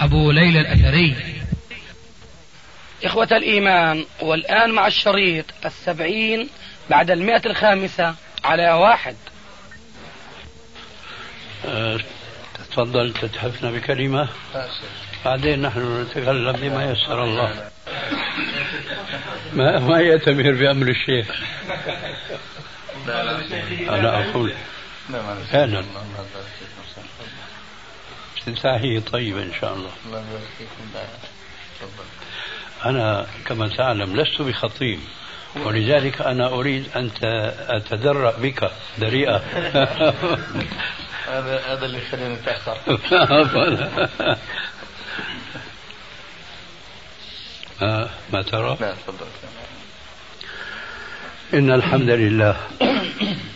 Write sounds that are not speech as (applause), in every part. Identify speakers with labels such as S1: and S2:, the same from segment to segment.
S1: أبو ليلى الأثري. إخوة الإيمان والآن مع الشريط السبعين بعد المئة الخامسة على واحد.
S2: أه، تفضل تتحفنا بكلمة. بعدين نحن نتكلم بما يسر الله. ما ما يأتمر بأمر الشيخ. أنا أقول فعلا افتتاحية طيبة إن شاء الله. أنا كما تعلم لست بخطيب ولذلك أنا أريد أن أتدرأ بك دريئة (laughs)
S3: هذا هذا اللي يخليني نتأخر (laughs)
S2: آه ما ترى؟
S3: تفضل.
S2: إن الحمد لله. (coughs)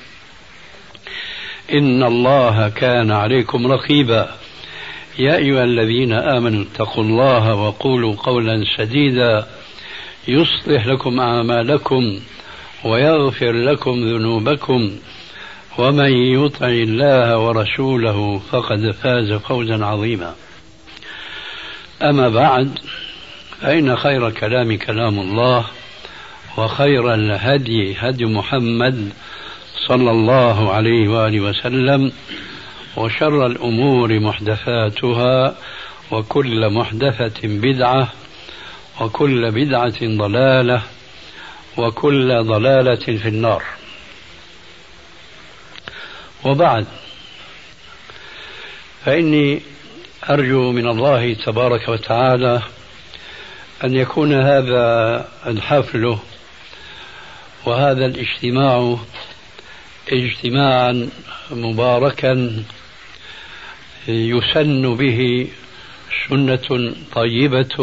S2: إن الله كان عليكم رقيبا. يا أيها الذين آمنوا اتقوا الله وقولوا قولا سديدا. يصلح لكم أعمالكم ويغفر لكم ذنوبكم. ومن يطع الله ورسوله فقد فاز فوزا عظيما. أما بعد فإن خير كلام كلام الله وخير الهدي هدي محمد صلى الله عليه وآله وسلم وشر الأمور محدثاتها وكل محدثة بدعة وكل بدعة ضلالة وكل ضلالة في النار. وبعد فإني أرجو من الله تبارك وتعالى أن يكون هذا الحفل وهذا الاجتماع اجتماعا مباركا يسن به سنة طيبة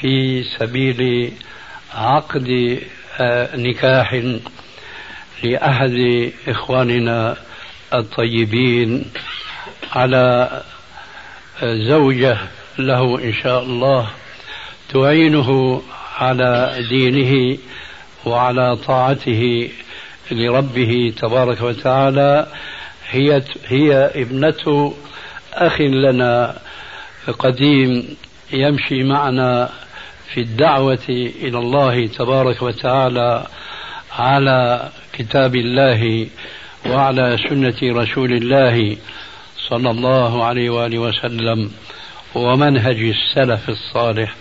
S2: في سبيل عقد آه، نكاح لأحد إخواننا الطيبين على آه، زوجة له إن شاء الله تعينه على دينه وعلى طاعته لربه تبارك وتعالى هي هي ابنة أخ لنا قديم يمشي معنا في الدعوة إلى الله تبارك وتعالى على كتاب الله وعلى سنة رسول الله صلى الله عليه وآله وسلم ومنهج السلف الصالح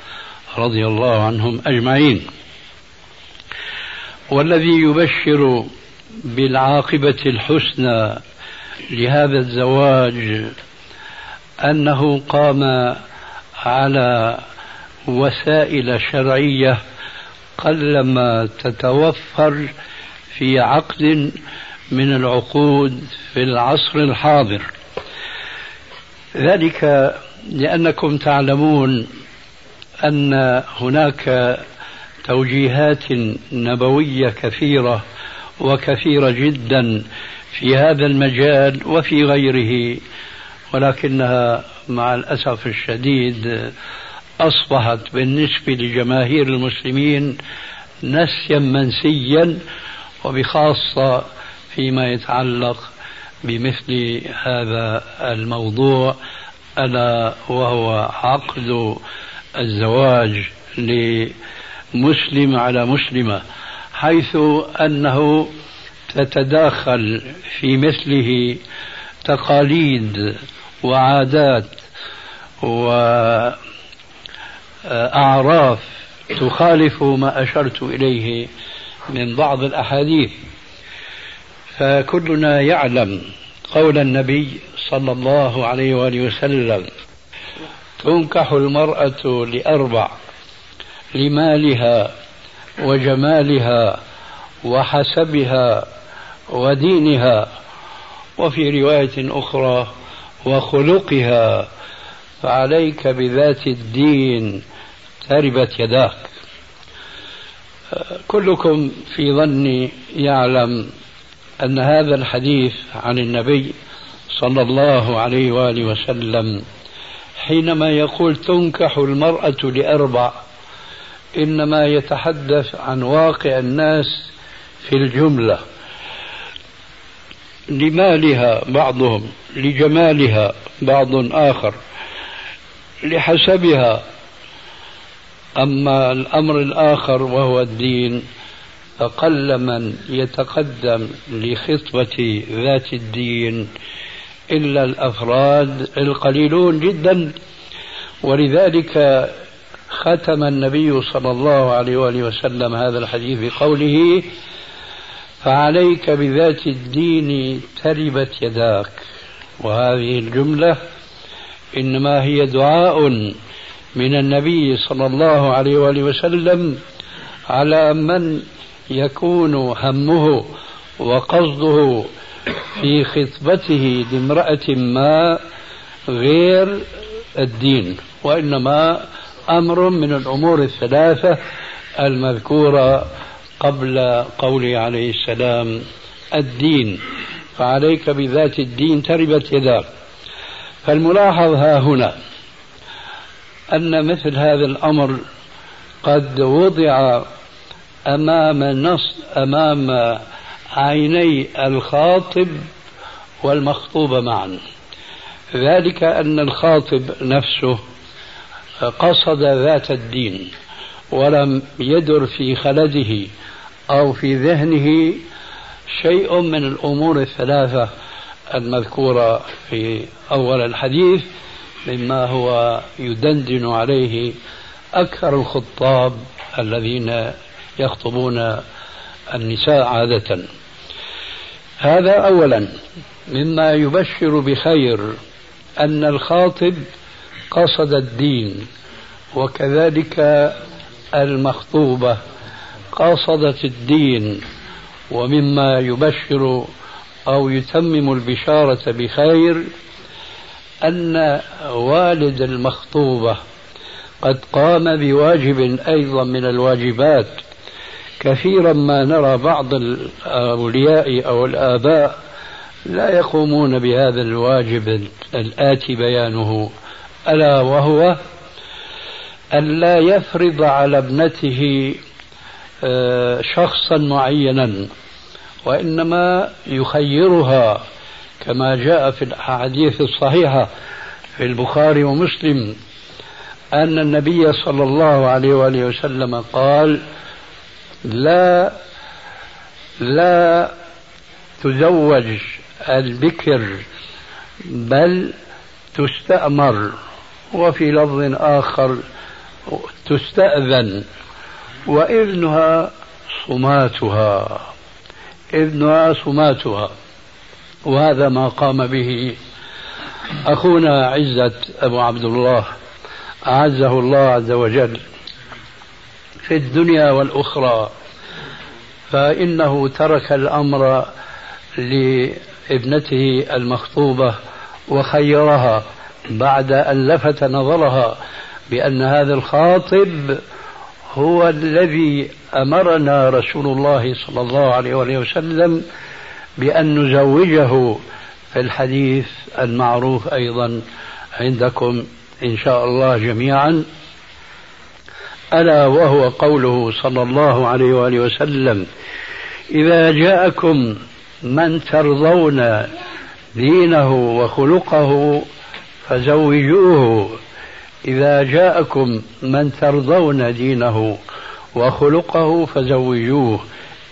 S2: رضي الله عنهم أجمعين. والذي يبشر بالعاقبة الحسنى لهذا الزواج أنه قام على وسائل شرعية قلما تتوفر في عقد من العقود في العصر الحاضر. ذلك لأنكم تعلمون أن هناك توجيهات نبوية كثيرة وكثيرة جدا في هذا المجال وفي غيره ولكنها مع الأسف الشديد أصبحت بالنسبة لجماهير المسلمين نسيا منسيا وبخاصة فيما يتعلق بمثل هذا الموضوع ألا وهو عقد الزواج لمسلم على مسلمة. حيث أنه تتداخل في مثله تقاليد وعادات وأعراف تخالف ما أشرت إليه من بعض الأحاديث. فكلنا يعلم قول النبي صلى الله عليه وآله وسلم تنكح المرأة لأربع لمالها وجمالها وحسبها ودينها وفي رواية أخرى وخلقها فعليك بذات الدين تربت يداك. كلكم في ظني يعلم أن هذا الحديث عن النبي صلى الله عليه وآله وسلم حينما يقول تنكح المرأة لأربع إنما يتحدث عن واقع الناس في الجملة. لمالها بعضهم لجمالها بعض آخر لحسبها. أما الأمر الآخر وهو الدين فقل من يتقدم لخطبة ذات الدين إلا الأفراد القليلون جدا. ولذلك ختم النبي صلى الله عليه وآله وسلم هذا الحديث بقوله فعليك بذات الدين تربت يداك. وهذه الجملة إنما هي دعاء من النبي صلى الله عليه وآله وسلم على من يكون همه وقصده في خطبته لامرأة ما غير الدين وإنما أمر من الأمور الثلاثة المذكورة قبل قوله عليه السلام الدين. فعليك بذات الدين تربت يداك. فالملاحظ ها هنا أن مثل هذا الأمر قد وضع أمام نص أمام عيني الخاطب والمخطوبة معا. ذلك أن الخاطب نفسه قصد ذات الدين ولم يدر في خلده أو في ذهنه شيء من الأمور الثلاثة المذكورة في أول الحديث مما هو يدندن عليه أكثر الخطاب الذين يخطبون النساء عادة. هذا أولا مما يبشر بخير أن الخاطب قصد الدين وكذلك المخطوبة قصدت الدين ومما يبشر أو يتمم البشارة بخير أن والد المخطوبة قد قام بواجب أيضا من الواجبات. كثيرا ما نرى بعض الأولياء أو الآباء لا يقومون بهذا الواجب الآتي بيانه. ألا وهو أن لا يفرض على ابنته آه، شخصا معينا وإنما يخيرها كما جاء في الأحاديث الصحيحة في البخاري ومسلم أن النبي صلى الله عليه وآله وسلم قال لا لا تزوج البكر بل تستأمر. وفي لفظ آخر تستأذن وابنها صماتها ابنها صماتها وهذا ما قام به أخونا عزة أبو عبد الله أعزه الله عز وجل في الدنيا والأخرى فإنه ترك الأمر لابنته المخطوبة وخيرها. بعد أن لفت نظرها بأن هذا الخاطب هو الذي أمرنا رسول الله صلى الله عليه وسلم بأن نزوجه في الحديث المعروف أيضا عندكم إن شاء الله جميعا. ألا وهو قوله صلى الله عليه وآله وسلم إذا جاءكم من ترضون دينه وخلقه فزوجوه. إذا جاءكم من ترضون دينه وخلقه فزوجوه.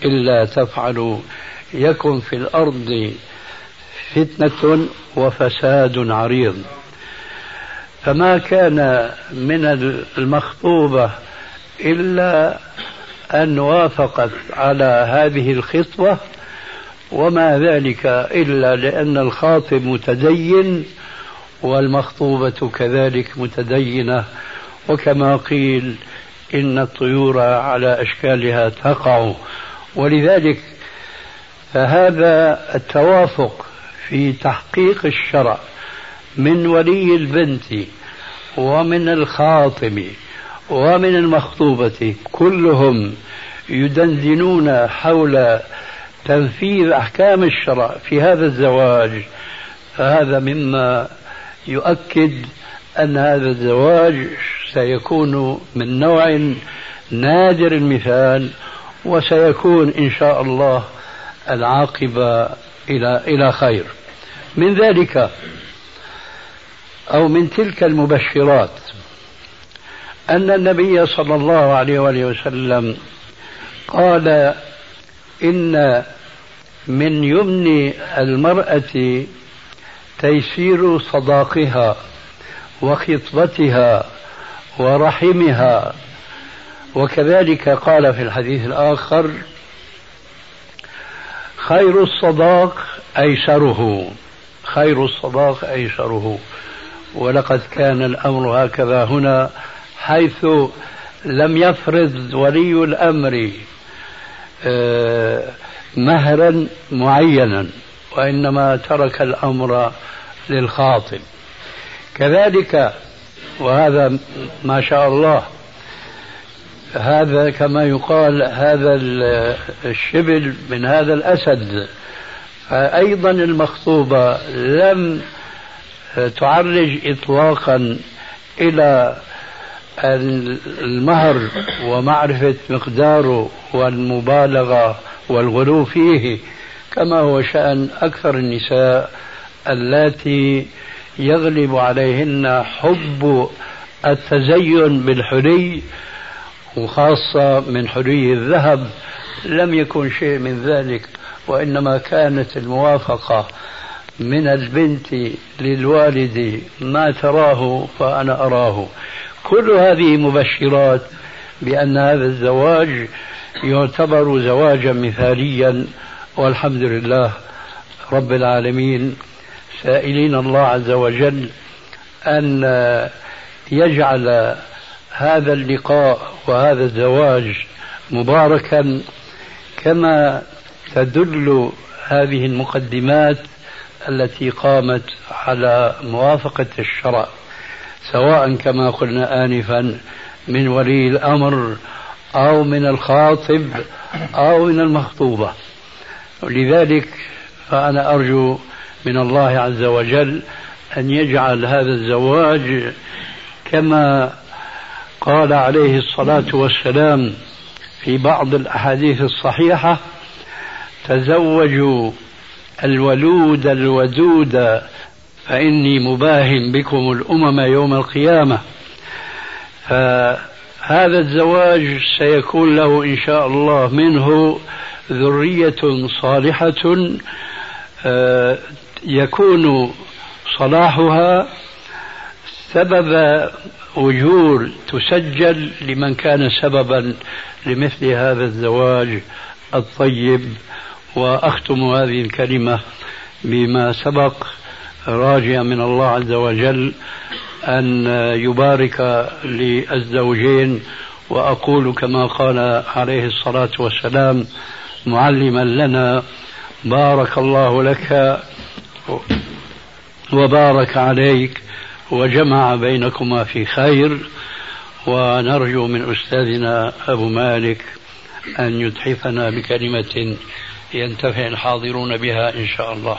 S2: إلا تفعلوا. يكن في الأرض فتنة وفساد عريض. فما كان من المخطوبة إلا أن وافقت على هذه الخطوة. وما ذلك إلا لأن الخاطب متدين والمخطوبة كذلك متدينة وكما قيل إن الطيور على أشكالها تقع. ولذلك فهذا التوافق في تحقيق الشرع من ولي البنت ومن الخاطب ومن المخطوبة كلهم يدندنون حول تنفيذ أحكام الشرع في هذا الزواج فهذا مما يؤكد أن هذا الزواج سيكون من نوع نادر المثال وسيكون إن شاء الله العاقبة إلى إلى خير. من ذلك أو من تلك المبشرات أن النبي صلى الله عليه وآله وسلم قال إن من يمن المرأة تيسير صداقها وخطبتها ورحمها. وكذلك قال في الحديث الآخر خير الصداق أيسره. خير الصداق أيسره. ولقد كان الأمر هكذا هنا حيث لم يفرض ولي الأمر آه، مهرا معينا. وإنما ترك الأمر للخاطب. كذلك وهذا ما شاء الله هذا كما يقال هذا الشبل من هذا الأسد. فأيضا المخطوبة لم تعرج إطلاقا إلى المهر ومعرفة مقداره والمبالغة والغلو فيه. كما هو شأن أكثر النساء اللاتي يغلب عليهن حب التزين بالحلي وخاصة من حلي الذهب لم يكن شيء من ذلك وإنما كانت الموافقة من البنت للوالد ما تراه فأنا أراه. كل هذه مبشرات بأن هذا الزواج يعتبر زواجا مثاليا والحمد لله رب العالمين. سائلين الله عز وجل أن يجعل هذا اللقاء وهذا الزواج مباركا كما تدل هذه المقدمات التي قامت على موافقة الشرع سواء كما قلنا آنفا من ولي الأمر أو من الخاطب أو من المخطوبة. لذلك فأنا أرجو من الله عز وجل أن يجعل هذا الزواج كما قال عليه الصلاة والسلام في بعض الأحاديث الصحيحة تزوجوا الولود الودود فإني مباهم بكم الأمم يوم القيامة. فهذا الزواج سيكون له إن شاء الله منه ذرية صالحة آه، يكون صلاحها سبب أجور تسجل لمن كان سببا لمثل هذا الزواج الطيب. وأختم هذه الكلمة بما سبق راجيا من الله عز وجل أن يبارك للزوجين وأقول كما قال عليه الصلاة والسلام معلما لنا بارك الله لك وبارك عليك وجمع بينكما في خير ونرجو من أستاذنا أبو مالك أن يتحفنا بكلمة ينتفع الحاضرون بها إن شاء الله.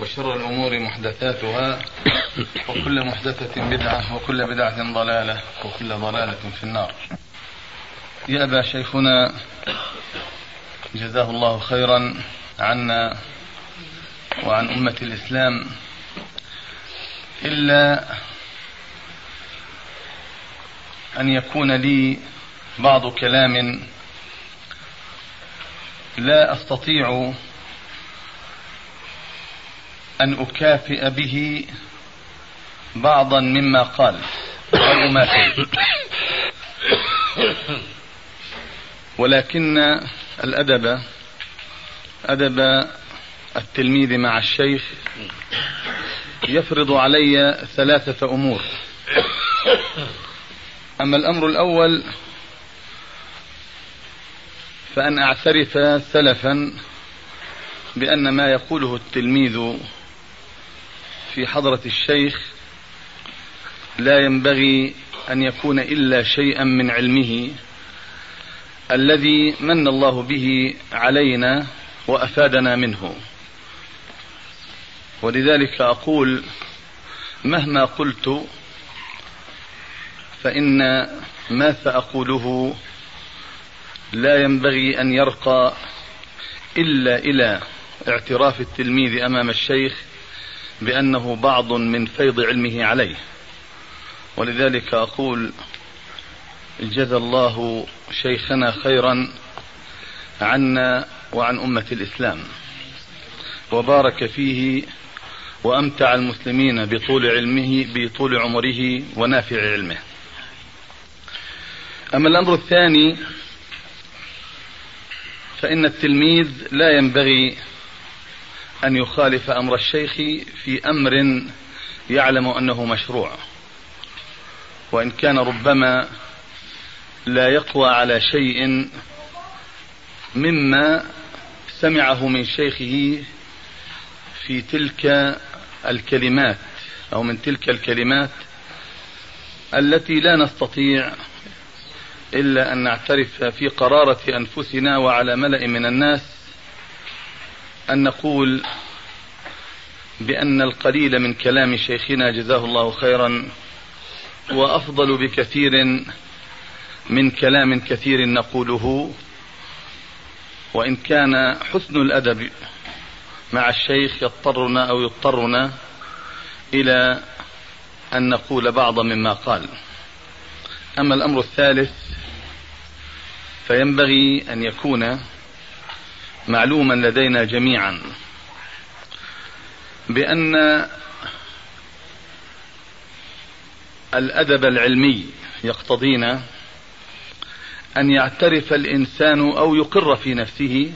S3: وشر الأمور محدثاتها وكل محدثة بدعة وكل بدعة ضلالة وكل ضلالة في النار. يا أبا شيخنا جزاه الله خيرا عنا وعن أمة الإسلام. إلا أن يكون لي بعض كلام لا أستطيع أن أكافئ به بعضا مما قال. أو ولكن الأدب أدب التلميذ مع الشيخ يفرض علي ثلاثة أمور. أما الأمر الأول فأن أعترف سلفا بأن ما يقوله التلميذ في حضرة الشيخ لا ينبغي أن يكون إلا شيئا من علمه الذي من الله به علينا وأفادنا منه. ولذلك أقول مهما قلت فإن ما سأقوله لا ينبغي أن يرقى إلا إلى اعتراف التلميذ أمام الشيخ بأنه بعض من فيض علمه عليه. ولذلك أقول جزى الله شيخنا خيرا عنا وعن أمة الإسلام. وبارك فيه وأمتع المسلمين بطول علمه بطول عمره ونافع علمه. أما الأمر الثاني فإن التلميذ لا ينبغي أن يخالف أمر الشيخ في أمر يعلم أنه مشروع. وإن كان ربما لا يقوى على شيء مما سمعه من شيخه في تلك الكلمات أو من تلك الكلمات التي لا نستطيع إلا أن نعترف في قرارة أنفسنا وعلى ملأ من الناس أن نقول بأن القليل من كلام شيخنا جزاه الله خيرا وأفضل بكثير من كلام كثير نقوله وإن كان حسن الأدب مع الشيخ يضطرنا أو يضطرنا إلى أن نقول بعض مما قال. أما الأمر الثالث فينبغي أن يكون معلوما لدينا جميعا بأن الأدب العلمي يقتضينا أن يعترف الإنسان أو يقر في نفسه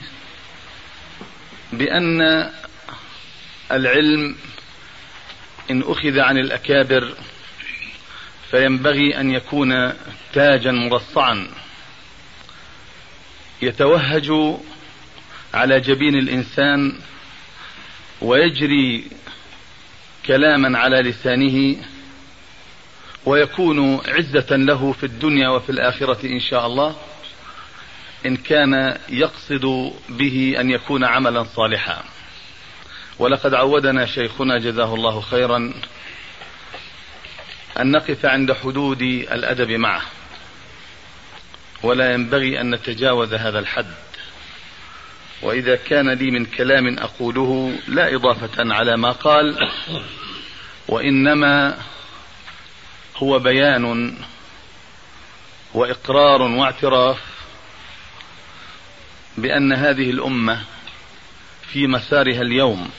S3: بأن العلم إن أخذ عن الأكابر فينبغي أن يكون تاجا مرصعا يتوهج على جبين الإنسان ويجري كلاما على لسانه ويكون عزة له في الدنيا وفي الآخرة إن شاء الله إن كان يقصد به أن يكون عملا صالحا. ولقد عودنا شيخنا جزاه الله خيرا أن نقف عند حدود الأدب معه ولا ينبغي أن نتجاوز هذا الحد. وإذا كان لي من كلام أقوله لا إضافة على ما قال وإنما هو بيان وإقرار واعتراف بأن هذه الأمة في مسارها اليوم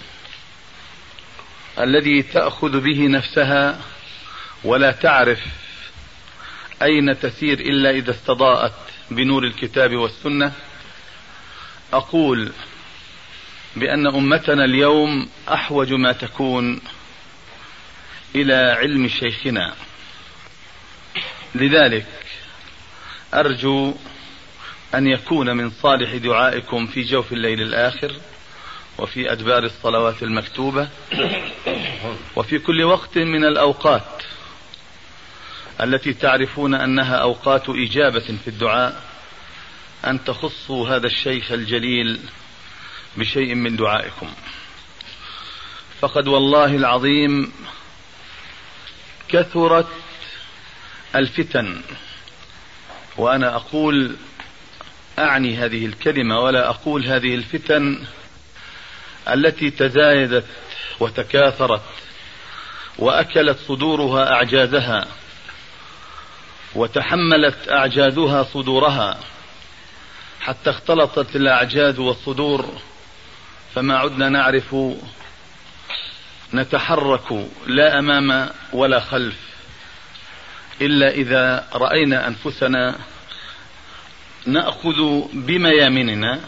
S3: الذي تأخذ به نفسها ولا تعرف أين تسير إلا إذا استضاءت بنور الكتاب والسنة أقول بأن أمتنا اليوم أحوج ما تكون إلى علم شيخنا. لذلك أرجو أن يكون من صالح دعائكم في جوف الليل الآخر وفي أدبار الصلوات المكتوبة وفي كل وقت من الأوقات التي تعرفون أنها أوقات إجابة في الدعاء. أن تخصوا هذا الشيخ الجليل بشيء من دعائكم. فقد والله العظيم كثرت الفتن وأنا أقول أعني هذه الكلمة ولا أقول هذه الفتن التي تزايدت وتكاثرت وأكلت صدورها أعجازها وتحملت أعجازها صدورها. حتى اختلطت الأعجاز والصدور فما عدنا نعرف نتحرك لا أمام ولا خلف إلا إذا رأينا أنفسنا نأخذ بميامننا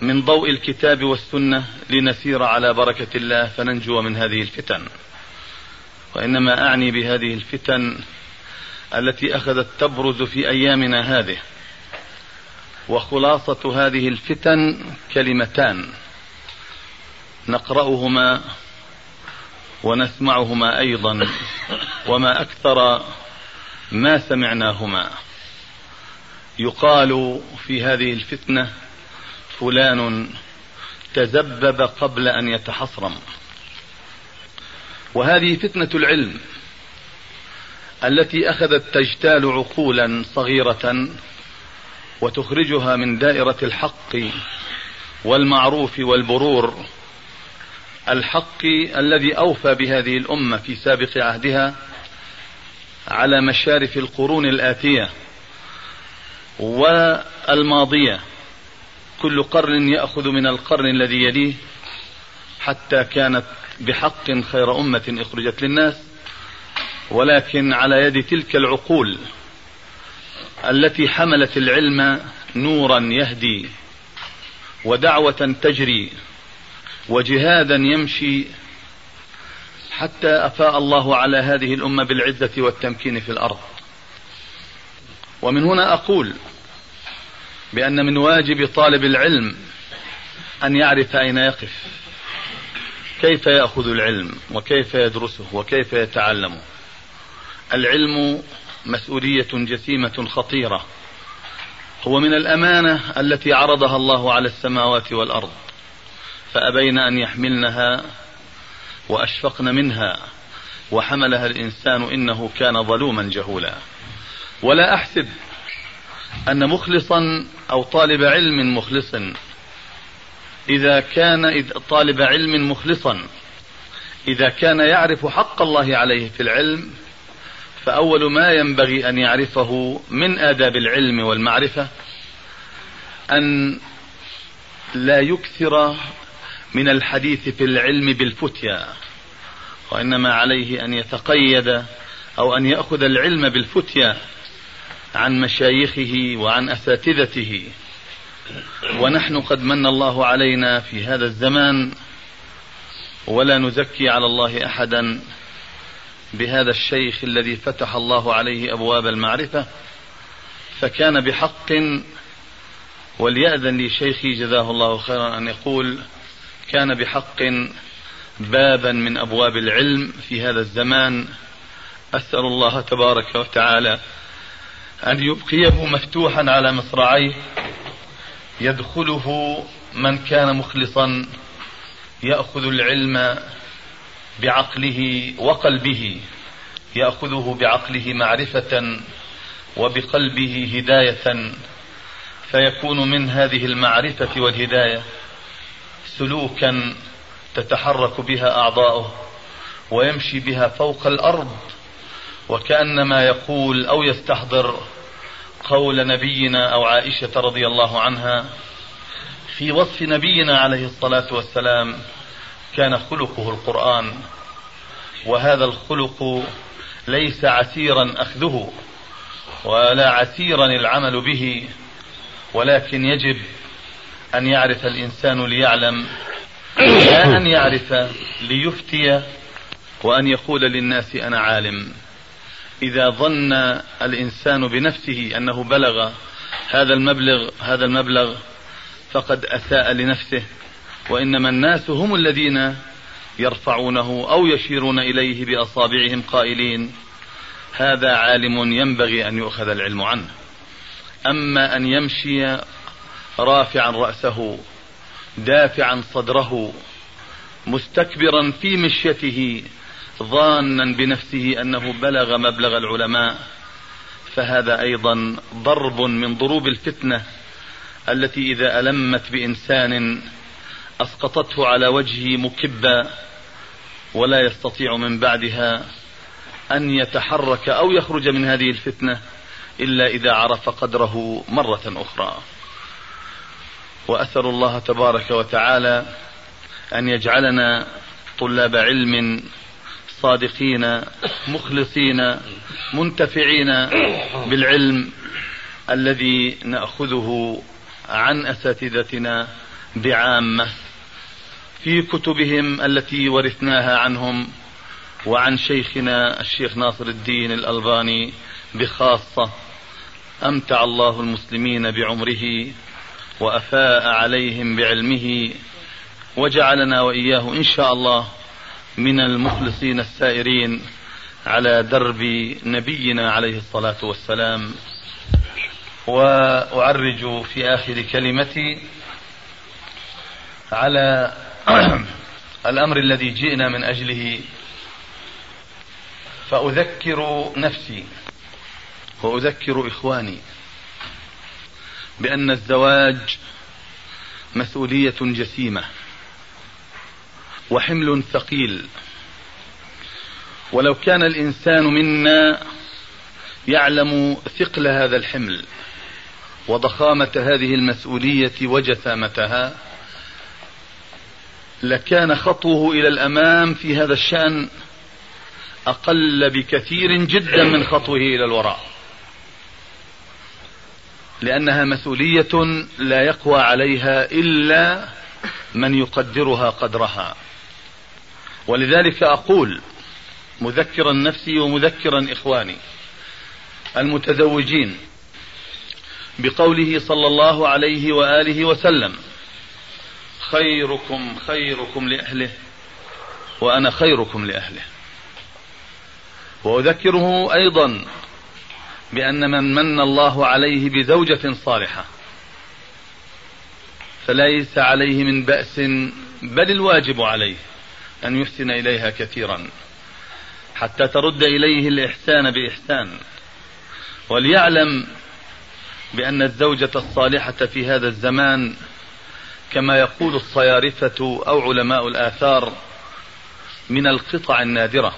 S3: من ضوء الكتاب والسنة لنسير على بركة الله فننجو من هذه الفتن. وإنما أعني بهذه الفتن التي أخذت تبرز في أيامنا هذه. وخلاصة هذه الفتن كلمتان. نقرأهما ونسمعهما أيضا وما أكثر ما سمعناهما. يقال في هذه الفتنة فلان تذبب قبل أن يتحصرم. وهذه فتنة العلم التي أخذت تجتال عقولا صغيرة وتخرجها من دائرة الحق والمعروف والبرور. الحق الذي أوفى بهذه الأمة في سابق عهدها على مشارف القرون الآتية والماضية. كل قرن يأخذ من القرن الذي يليه حتى كانت بحق خير أمة أخرجت للناس. ولكن على يد تلك العقول التي حملت العلم نورا يهدي ودعوة تجري وجهادا يمشي حتى أفاء الله على هذه الأمة بالعزة والتمكين في الأرض. ومن هنا أقول بأن من واجب طالب العلم أن يعرف أين يقف كيف يأخذ العلم وكيف يدرسه وكيف يتعلمه العلم مسؤولية جسيمة خطيرة. هو من الأمانة التي عرضها الله على السماوات والأرض. فأبين أن يحملنها وأشفقن منها وحملها الإنسان إنه كان ظلوما جهولا. ولا أحسب أن مخلصا أو طالب علم مخلص. إذا كان طالب علم مخلصا إذا كان يعرف حق الله عليه في العلم فأول ما ينبغي أن يعرفه من آداب العلم والمعرفة أن لا يكثر من الحديث في العلم بالفتيا وإنما عليه أن يتقيد أو أن يأخذ العلم بالفتيا عن مشايخه وعن أساتذته. ونحن قد من الله علينا في هذا الزمان ولا نزكي على الله أحدا بهذا الشيخ الذي فتح الله عليه أبواب المعرفة فكان بحق وليأذن لي شيخي جزاه الله خيرا أن يقول كان بحق بابا من أبواب العلم في هذا الزمان أسأل الله تبارك وتعالى أن يبقيه مفتوحا على مصراعيه يدخله من كان مخلصا يأخذ العلم بعقله وقلبه يأخذه بعقله معرفة وبقلبه هداية فيكون من هذه المعرفة والهداية سلوكا تتحرك بها أعضاؤه ويمشي بها فوق الأرض وكأنما يقول أو يستحضر قول نبينا أو عائشة رضي الله عنها في وصف نبينا عليه الصلاة والسلام كان خلقه القرآن وهذا الخلق ليس عسيرا أخذه ولا عسيرا العمل به ولكن يجب أن يعرف الإنسان ليعلم لا أن يعرف ليفتي وأن يقول للناس أنا عالم. إذا ظن الإنسان بنفسه أنه بلغ هذا المبلغ هذا المبلغ فقد أساء لنفسه. وإنما الناس هم الذين يرفعونه أو يشيرون إليه بأصابعهم قائلين هذا عالم ينبغي أن يؤخذ العلم عنه. أما أن يمشي رافعا رأسه دافعا صدره مستكبرا في مشيته ظانا بنفسه أنه بلغ مبلغ العلماء فهذا أيضا ضرب من ضروب الفتنة التي إذا ألمت بإنسان أسقطته على وجهه مكبا ولا يستطيع من بعدها أن يتحرك أو يخرج من هذه الفتنة إلا إذا عرف قدره مرة أخرى. وأسأل الله تبارك وتعالى أن يجعلنا طلاب علم صادقين مخلصين منتفعين بالعلم الذي نأخذه عن أساتذتنا بعامة. في كتبهم التي ورثناها عنهم وعن شيخنا الشيخ ناصر الدين الألباني بخاصة أمتع الله المسلمين بعمره وأفاء عليهم بعلمه وجعلنا وإياه إن شاء الله من المخلصين السائرين على درب نبينا عليه الصلاة والسلام. وأعرج في آخر كلمتي على (clears throat) الامر الذي جئنا من أجله فأذكر نفسي وأذكر إخواني بأن الزواج مسؤولية جسيمة وحمل ثقيل. ولو كان الإنسان منا يعلم ثقل هذا الحمل وضخامة هذه المسؤولية وجسامتها لكان خطوه إلى الأمام في هذا الشأن أقل بكثير جدا من خطوه إلى الوراء. لأنها مسؤولية لا يقوى عليها إلا من يقدرها قدرها. ولذلك أقول مذكرا نفسي ومذكرا إخواني المتزوجين بقوله صلى الله عليه وآله وسلم خيركم خيركم لأهله وأنا خيركم لأهله. وأذكره أيضا بأن من من الله عليه بزوجة صالحة فليس عليه من بأس بل الواجب عليه أن يحسن إليها كثيرا حتى ترد إليه الإحسان بإحسان. وليعلم بأن الزوجة الصالحة في هذا الزمان كما يقول الصيارفة أو علماء الآثار من القطع النادرة.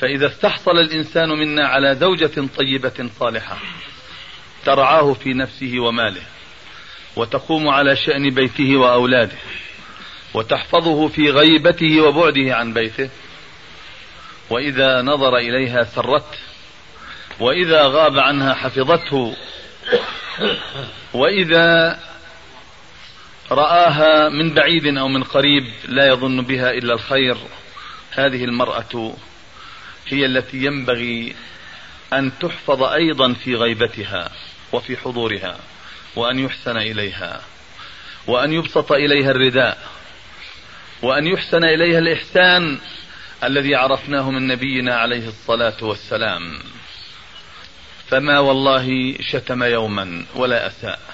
S3: فإذا استحصل الإنسان منا على زوجة طيبة صالحة ترعاه في نفسه وماله وتقوم على شأن بيته وأولاده وتحفظه في غيبته وبعده عن بيته. وإذا نظر إليها سرته وإذا غاب عنها حفظته وإذا رآها من بعيد أو من قريب لا يظن بها إلا الخير. هذه المرأة هي التي ينبغي أن تحفظ أيضا في غيبتها وفي حضورها وأن يحسن إليها وأن يبسط إليها الرداء وأن يحسن إليها الإحسان الذي عرفناه من نبينا عليه الصلاة والسلام. فما والله شتم يوما ولا أساء.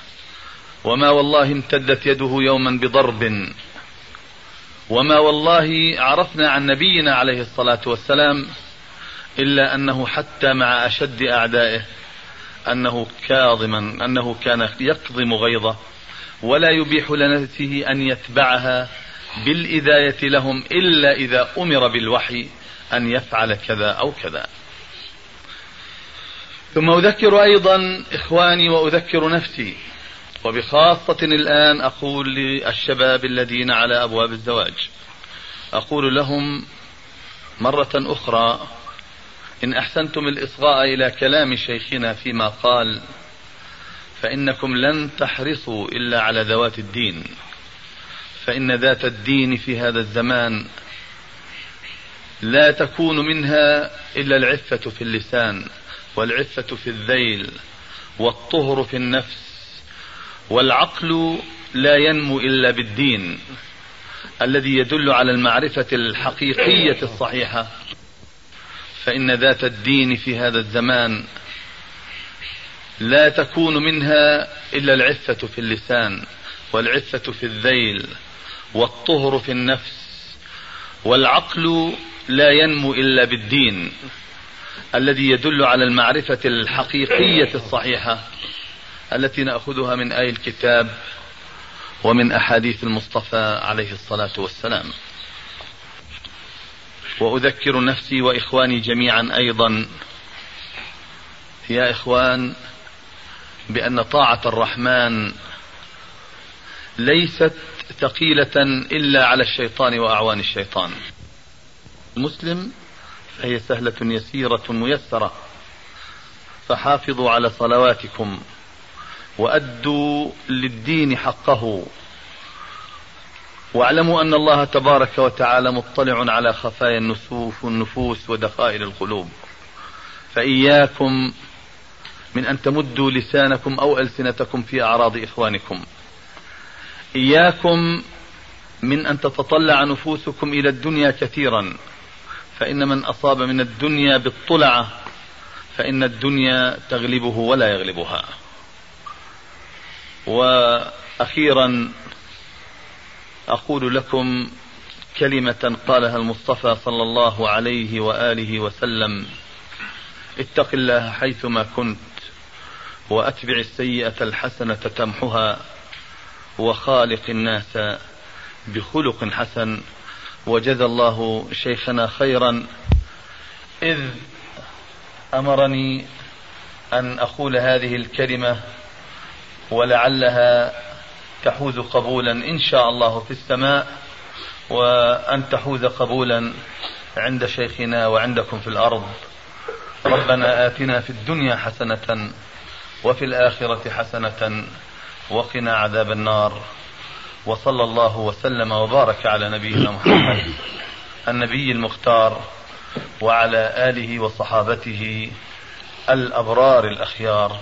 S3: وما والله امتدت يده يوما بضرب. وما والله عرفنا عن نبينا عليه الصلاة والسلام إلا أنه حتى مع أشد أعدائه أنه كاظما أنه كان يكظم غيظه ولا يبيح لنفسه أن يتبعها بالإذاية لهم إلا إذا أمر بالوحي أن يفعل كذا أو كذا. ثم أذكر أيضا إخواني وأذكر نفسي وبخاصة الآن أقول للشباب الذين على أبواب الزواج أقول لهم مرة أخرى إن أحسنتم الإصغاء إلى كلام شيخنا فيما قال فإنكم لن تحرصوا إلا على ذوات الدين فإن ذات الدين في هذا الزمان لا تكون منها إلا العفة في اللسان والعفة في الذيل والطهر في النفس والعقل لا ينمو إلا بالدين الذي يدل على المعرفة الحقيقية الصحيحة. فإن ذات الدين في هذا الزمان لا تكون منها إلا العفة في اللسان والعفة في الذيل والطهر في النفس. والعقل لا ينمو إلا بالدين الذي يدل على المعرفة الحقيقية الصحيحة. التي نأخذها من آي الكتاب ومن أحاديث المصطفى عليه الصلاة والسلام. وأذكر نفسي وإخواني جميعا أيضا يا إخوان بأن طاعة الرحمن ليست ثقيلة إلا على الشيطان وأعوان الشيطان. المسلم فهي سهلة يسيرة ميسرة فحافظوا على صلواتكم. وأدوا للدين حقه. واعلموا أن الله تبارك وتعالى مطلع على خفايا النسوف والنفوس ودخائل القلوب. فإياكم من أن تمدوا لسانكم أو ألسنتكم في أعراض إخوانكم. إياكم من أن تتطلع نفوسكم إلى الدنيا كثيرا. فإن من أصاب من الدنيا بالطلعة فإن الدنيا تغلبه ولا يغلبها. وأخيرا أقول لكم كلمة قالها المصطفى صلى الله عليه وآله وسلم اتق الله حيثما كنت وأتبع السيئة الحسنة تمحها وخالق الناس بخلق حسن وجزى الله شيخنا خيرا. إذ أمرني أن أقول هذه الكلمة ولعلها تحوز قبولا إن شاء الله في السماء وأن تحوز قبولا عند شيخنا وعندكم في الأرض. ربنا آتنا في الدنيا حسنة وفي الآخرة حسنة وقنا عذاب النار. وصلى الله وسلم وبارك على نبينا محمد النبي المختار وعلى آله وصحابته الأبرار الأخيار.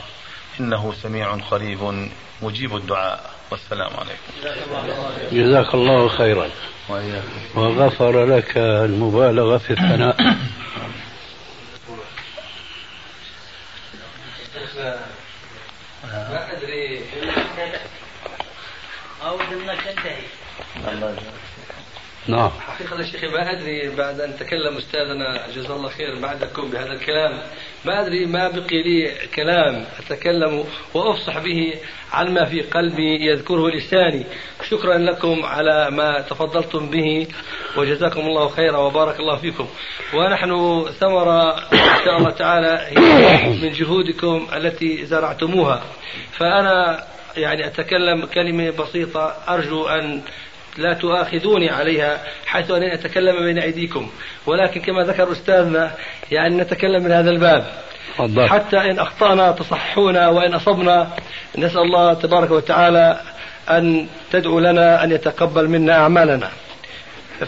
S3: إنه سميع قريب مجيب الدعاء. والسلام عليكم.
S2: جزاك الله خيرا. وغفر لك المبالغة في الثناء.
S1: ما أدري. أو تنتهي.
S2: نعم.
S1: حقيقة الشيخ ما أدري بعد أن تكلم أستاذنا جزاه الله خير بعدكم بهذا الكلام. ما أدري ما بقي لي كلام أتكلم وأفصح به عن ما في قلبي يذكره لساني. شكرا لكم على ما تفضلتم به وجزاكم الله خيرا وبارك الله فيكم. ونحن ثمرة إن شاء الله تعالى هي من جهودكم التي زرعتموها. فأنا يعني أتكلم كلمة بسيطة أرجو أن لا تؤاخذوني عليها حيث أنني أتكلم بين أيديكم. ولكن كما ذكر أستاذنا يعني نتكلم من هذا الباب. الله. حتى إن أخطأنا تصححونا وإن أصبنا نسأل الله تبارك وتعالى أن تدعو لنا أن يتقبل منا أعمالنا.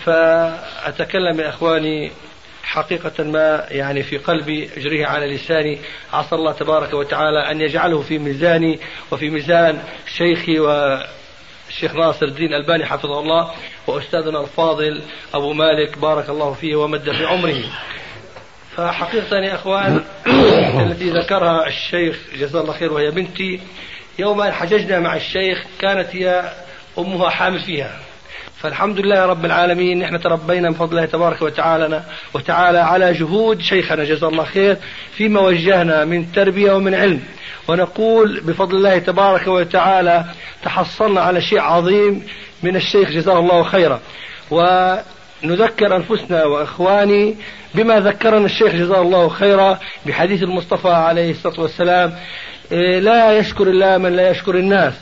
S1: فأتكلم يا إخواني حقيقة ما يعني في قلبي أجريه على لساني. عسى الله تبارك وتعالى أن يجعله في ميزاني وفي ميزان شيخي و الشيخ ناصر الدين الباني حفظه الله وأستاذنا الفاضل أبو مالك بارك الله فيه ومد في عمره. فحقيقة يا إخوان (coughs) التي ذكرها الشيخ جزاه الله خير وهي بنتي يوم حججنا مع الشيخ كانت هي أمها حامل فيها. فالحمد لله رب العالمين نحن تربينا بفضل الله تبارك وتعالى وتعالى على جهود شيخنا جزاه الله خير فيما وجهنا من تربية ومن علم. ونقول بفضل الله تبارك وتعالى تحصلنا على شيء عظيم من الشيخ جزاه الله خيرا. ونذكر أنفسنا وإخواني بما ذكرنا الشيخ جزاه الله خيرا بحديث المصطفى عليه الصلاة والسلام إيه، لا يشكر الله من لا يشكر الناس.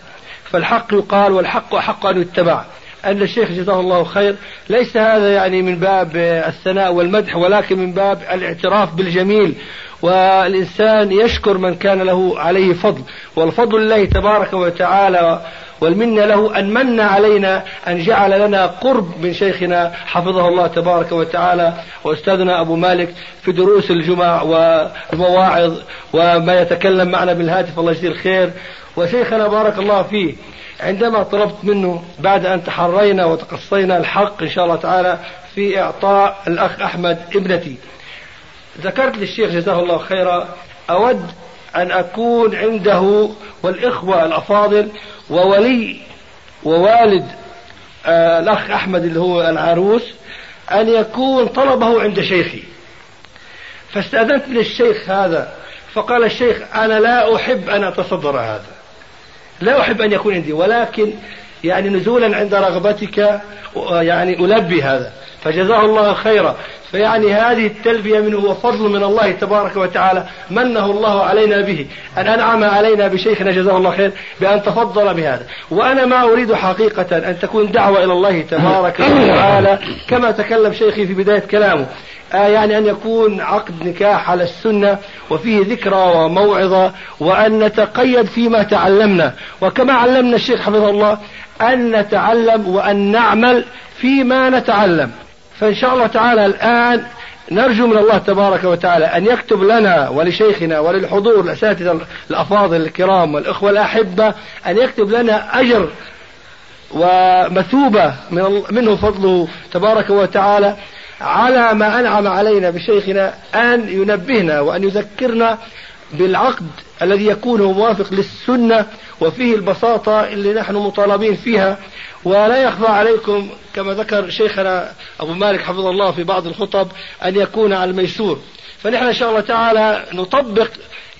S1: فالحق يقال والحق أحق أن يتبع. أن الشيخ جزاه الله خير. ليس هذا يعني من باب الثناء والمدح ولكن من باب الاعتراف بالجميل. والإنسان يشكر من كان له عليه فضل. والفضل لله تبارك وتعالى والمنة له أن من علينا أن جعل لنا قرب من شيخنا حفظه الله تبارك وتعالى. وأستاذنا أبو مالك في دروس الجمع والمواعظ وما يتكلم معنا بالهاتف الله يجزيه الخير. وشيخنا بارك الله فيه. عندما طلبت منه بعد أن تحرينا وتقصينا الحق إن شاء الله تعالى في إعطاء الأخ أحمد ابنتي. ذكرت للشيخ جزاه الله خيرا أود أن أكون عنده والإخوة الأفاضل وولي ووالد آه الأخ أحمد اللي هو العروس أن يكون طلبه عند شيخي. فاستأذنت للشيخ هذا فقال الشيخ أنا لا أحب أن أتصدر هذا. لا أحب أن يكون عندي ولكن يعني نزولا عند رغبتك يعني ألبي هذا فجزاه الله خيرا. فيعني هذه التلبية منه هو فضل من الله تبارك وتعالى منه الله علينا به. أن أنعم علينا بشيخنا جزاه الله خير بأن تفضل بهذا. وأنا ما أريد حقيقة أن تكون دعوة إلى الله تبارك وتعالى كما تكلم شيخي في بداية كلامه. آه يعني أن يكون عقد نكاح على السنة وفيه ذكرى وموعظة وأن نتقيد فيما تعلمنا. وكما علمنا الشيخ حفظه الله أن نتعلم وأن نعمل فيما نتعلم. فإن شاء الله تعالى الآن نرجو من الله تبارك وتعالى أن يكتب لنا ولشيخنا وللحضور الأساتذة الأفاضل الكرام والإخوة الأحبة أن يكتب لنا أجر ومثوبة من منه فضله تبارك وتعالى. على ما أنعم علينا بشيخنا أن ينبهنا وأن يذكرنا بالعقد الذي يكون موافق للسنة وفيه البساطة اللي نحن مطالبين فيها. ولا يخفى عليكم كما ذكر شيخنا أبو مالك حفظه الله في بعض الخطب أن يكون على الميسور. فنحن إن شاء الله تعالى نطبق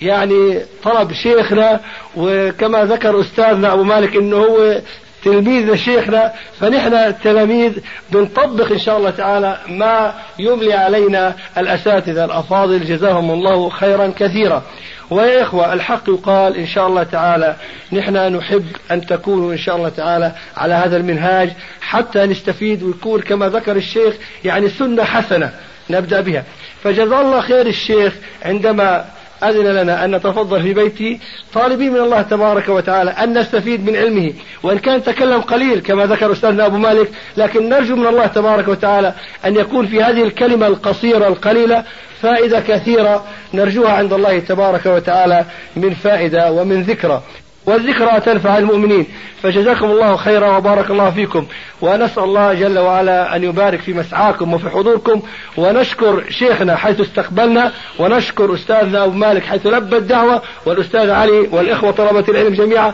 S1: يعني طلب شيخنا. وكما ذكر أستاذنا أبو مالك أنه هو تلميذ لشيخنا فنحن التلاميذ بنطبق إن شاء الله تعالى ما يملي علينا الأساتذة الأفاضل جزاهم الله خيرا كثيرا. ويا إخوة الحق يقال إن شاء الله تعالى نحن نحب أن تكونوا إن شاء الله تعالى على هذا المنهاج حتى نستفيد ويكون كما ذكر الشيخ يعني سنة حسنة نبدأ بها فجزا الله خير الشيخ عندما أذن لنا أن نتفضل في بيته طالبين من الله تبارك وتعالى أن نستفيد من علمه. وإن كان تكلم قليل كما ذكر أستاذنا أبو مالك لكن نرجو من الله تبارك وتعالى أن يكون في هذه الكلمة القصيرة القليلة فائدة كثيرة نرجوها عند الله تبارك وتعالى من فائدة ومن ذكرى. والذكرى تنفع المؤمنين. فجزاكم الله خيرا وبارك الله فيكم. ونسأل الله جل وعلا أن يبارك في مسعاكم وفي حضوركم. ونشكر شيخنا حيث استقبلنا. ونشكر أستاذنا أبو مالك حيث لبى الدعوة. والأستاذ علي والإخوة طلبة العلم جميعا.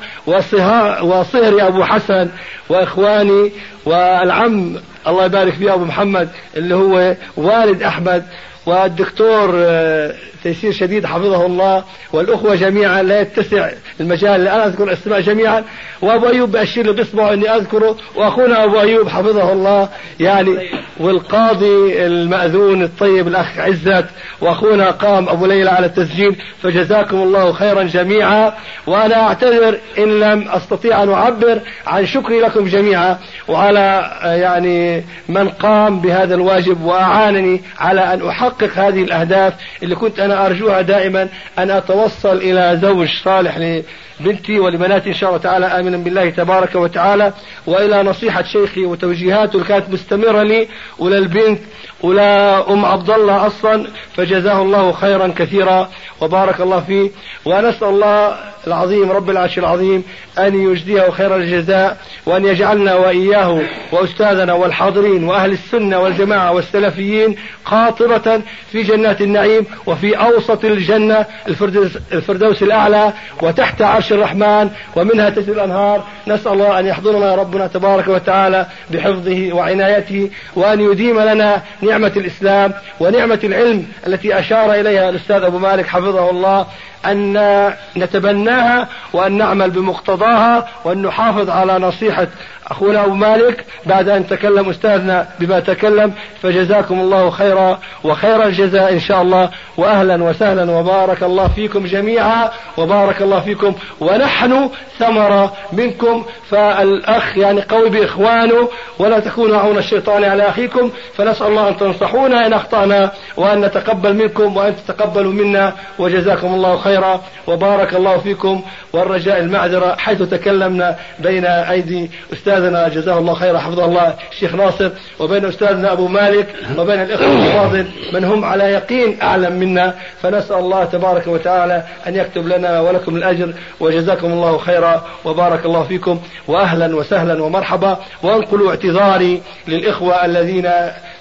S1: وصهري أبو حسن وإخواني والعم. الله يبارك فيه أبو محمد اللي هو والد أحمد والدكتور آه، تيسير شديد حفظه الله. والأخوة جميعا لا يتسع المجال لأن أذكر الأسماء جميعا. وأبو أيوب بأشير بإصبعه أني أذكره. وأخونا أبو أيوب حفظه الله. يعني والقاضي المأذون الطيب الأخ عزت. وأخونا قام أبو ليلى على التسجيل. فجزاكم الله خيرا جميعا. وأنا أعتذر إن لم أستطيع أن أعبر عن شكري لكم جميعا. وعلى يعني من قام بهذا الواجب وأعانني على أن أحقق هذه الأهداف اللي كنت أنا أرجوها دائما أن أتوصل إلى زوج صالح لبنتي ولبناتي إن شاء الله تعالى. آمنا بالله تبارك وتعالى. وإلى نصيحة شيخي وتوجيهاته كانت مستمرة لي. وللبنت ولا أم عبد الله أصلا فجزاه الله خيرا كثيرا وبارك الله فيه. ونسأل الله العظيم رب العرش العظيم أن يجزيه خير الجزاء وأن يجعلنا وإياه وأستاذنا والحاضرين وأهل السنة والجماعة والسلفيين قاطرة في جنات النعيم وفي أوسط الجنة الفردوس, الفردوس الأعلى وتحت عرش الرحمن ومنها تسري الأنهار. نسأل الله أن يحضرنا ربنا تبارك وتعالى بحفظه وعنايته وأن يديم لنا نعمة الإسلام ونعمة العلم التي أشار إليها الأستاذ أبو مالك حفظه الله. أن نتبناها وأن نعمل بمقتضاها وأن نحافظ على نصيحة أخونا أبو مالك بعد أن تكلم أستاذنا بما تكلم فجزاكم الله خيرا وخير الجزاء إن شاء الله. وأهلا وسهلا وبارك الله فيكم جميعا وبارك الله فيكم. ونحن ثمرة منكم فالأخ يعني قوي بإخوانه ولا تكونوا عون الشيطان على أخيكم. فنسأل الله أن تنصحونا إن أخطأنا وأن نتقبل منكم وأن تتقبلوا منا. وجزاكم الله خيرا. خيرا وبارك الله فيكم والرجاء المعذرة حيث تكلمنا بين أيدي أستاذنا جزاه الله خيرا حفظه الله الشيخ ناصر وبين أستاذنا أبو مالك وبين الإخوة الفاضل من هم على يقين أعلم منا فنسأل الله تبارك وتعالى أن يكتب لنا ولكم الأجر وجزاكم الله خيرا وبارك الله فيكم وأهلا وسهلا ومرحبا وانقلوا اعتذاري للإخوة الذين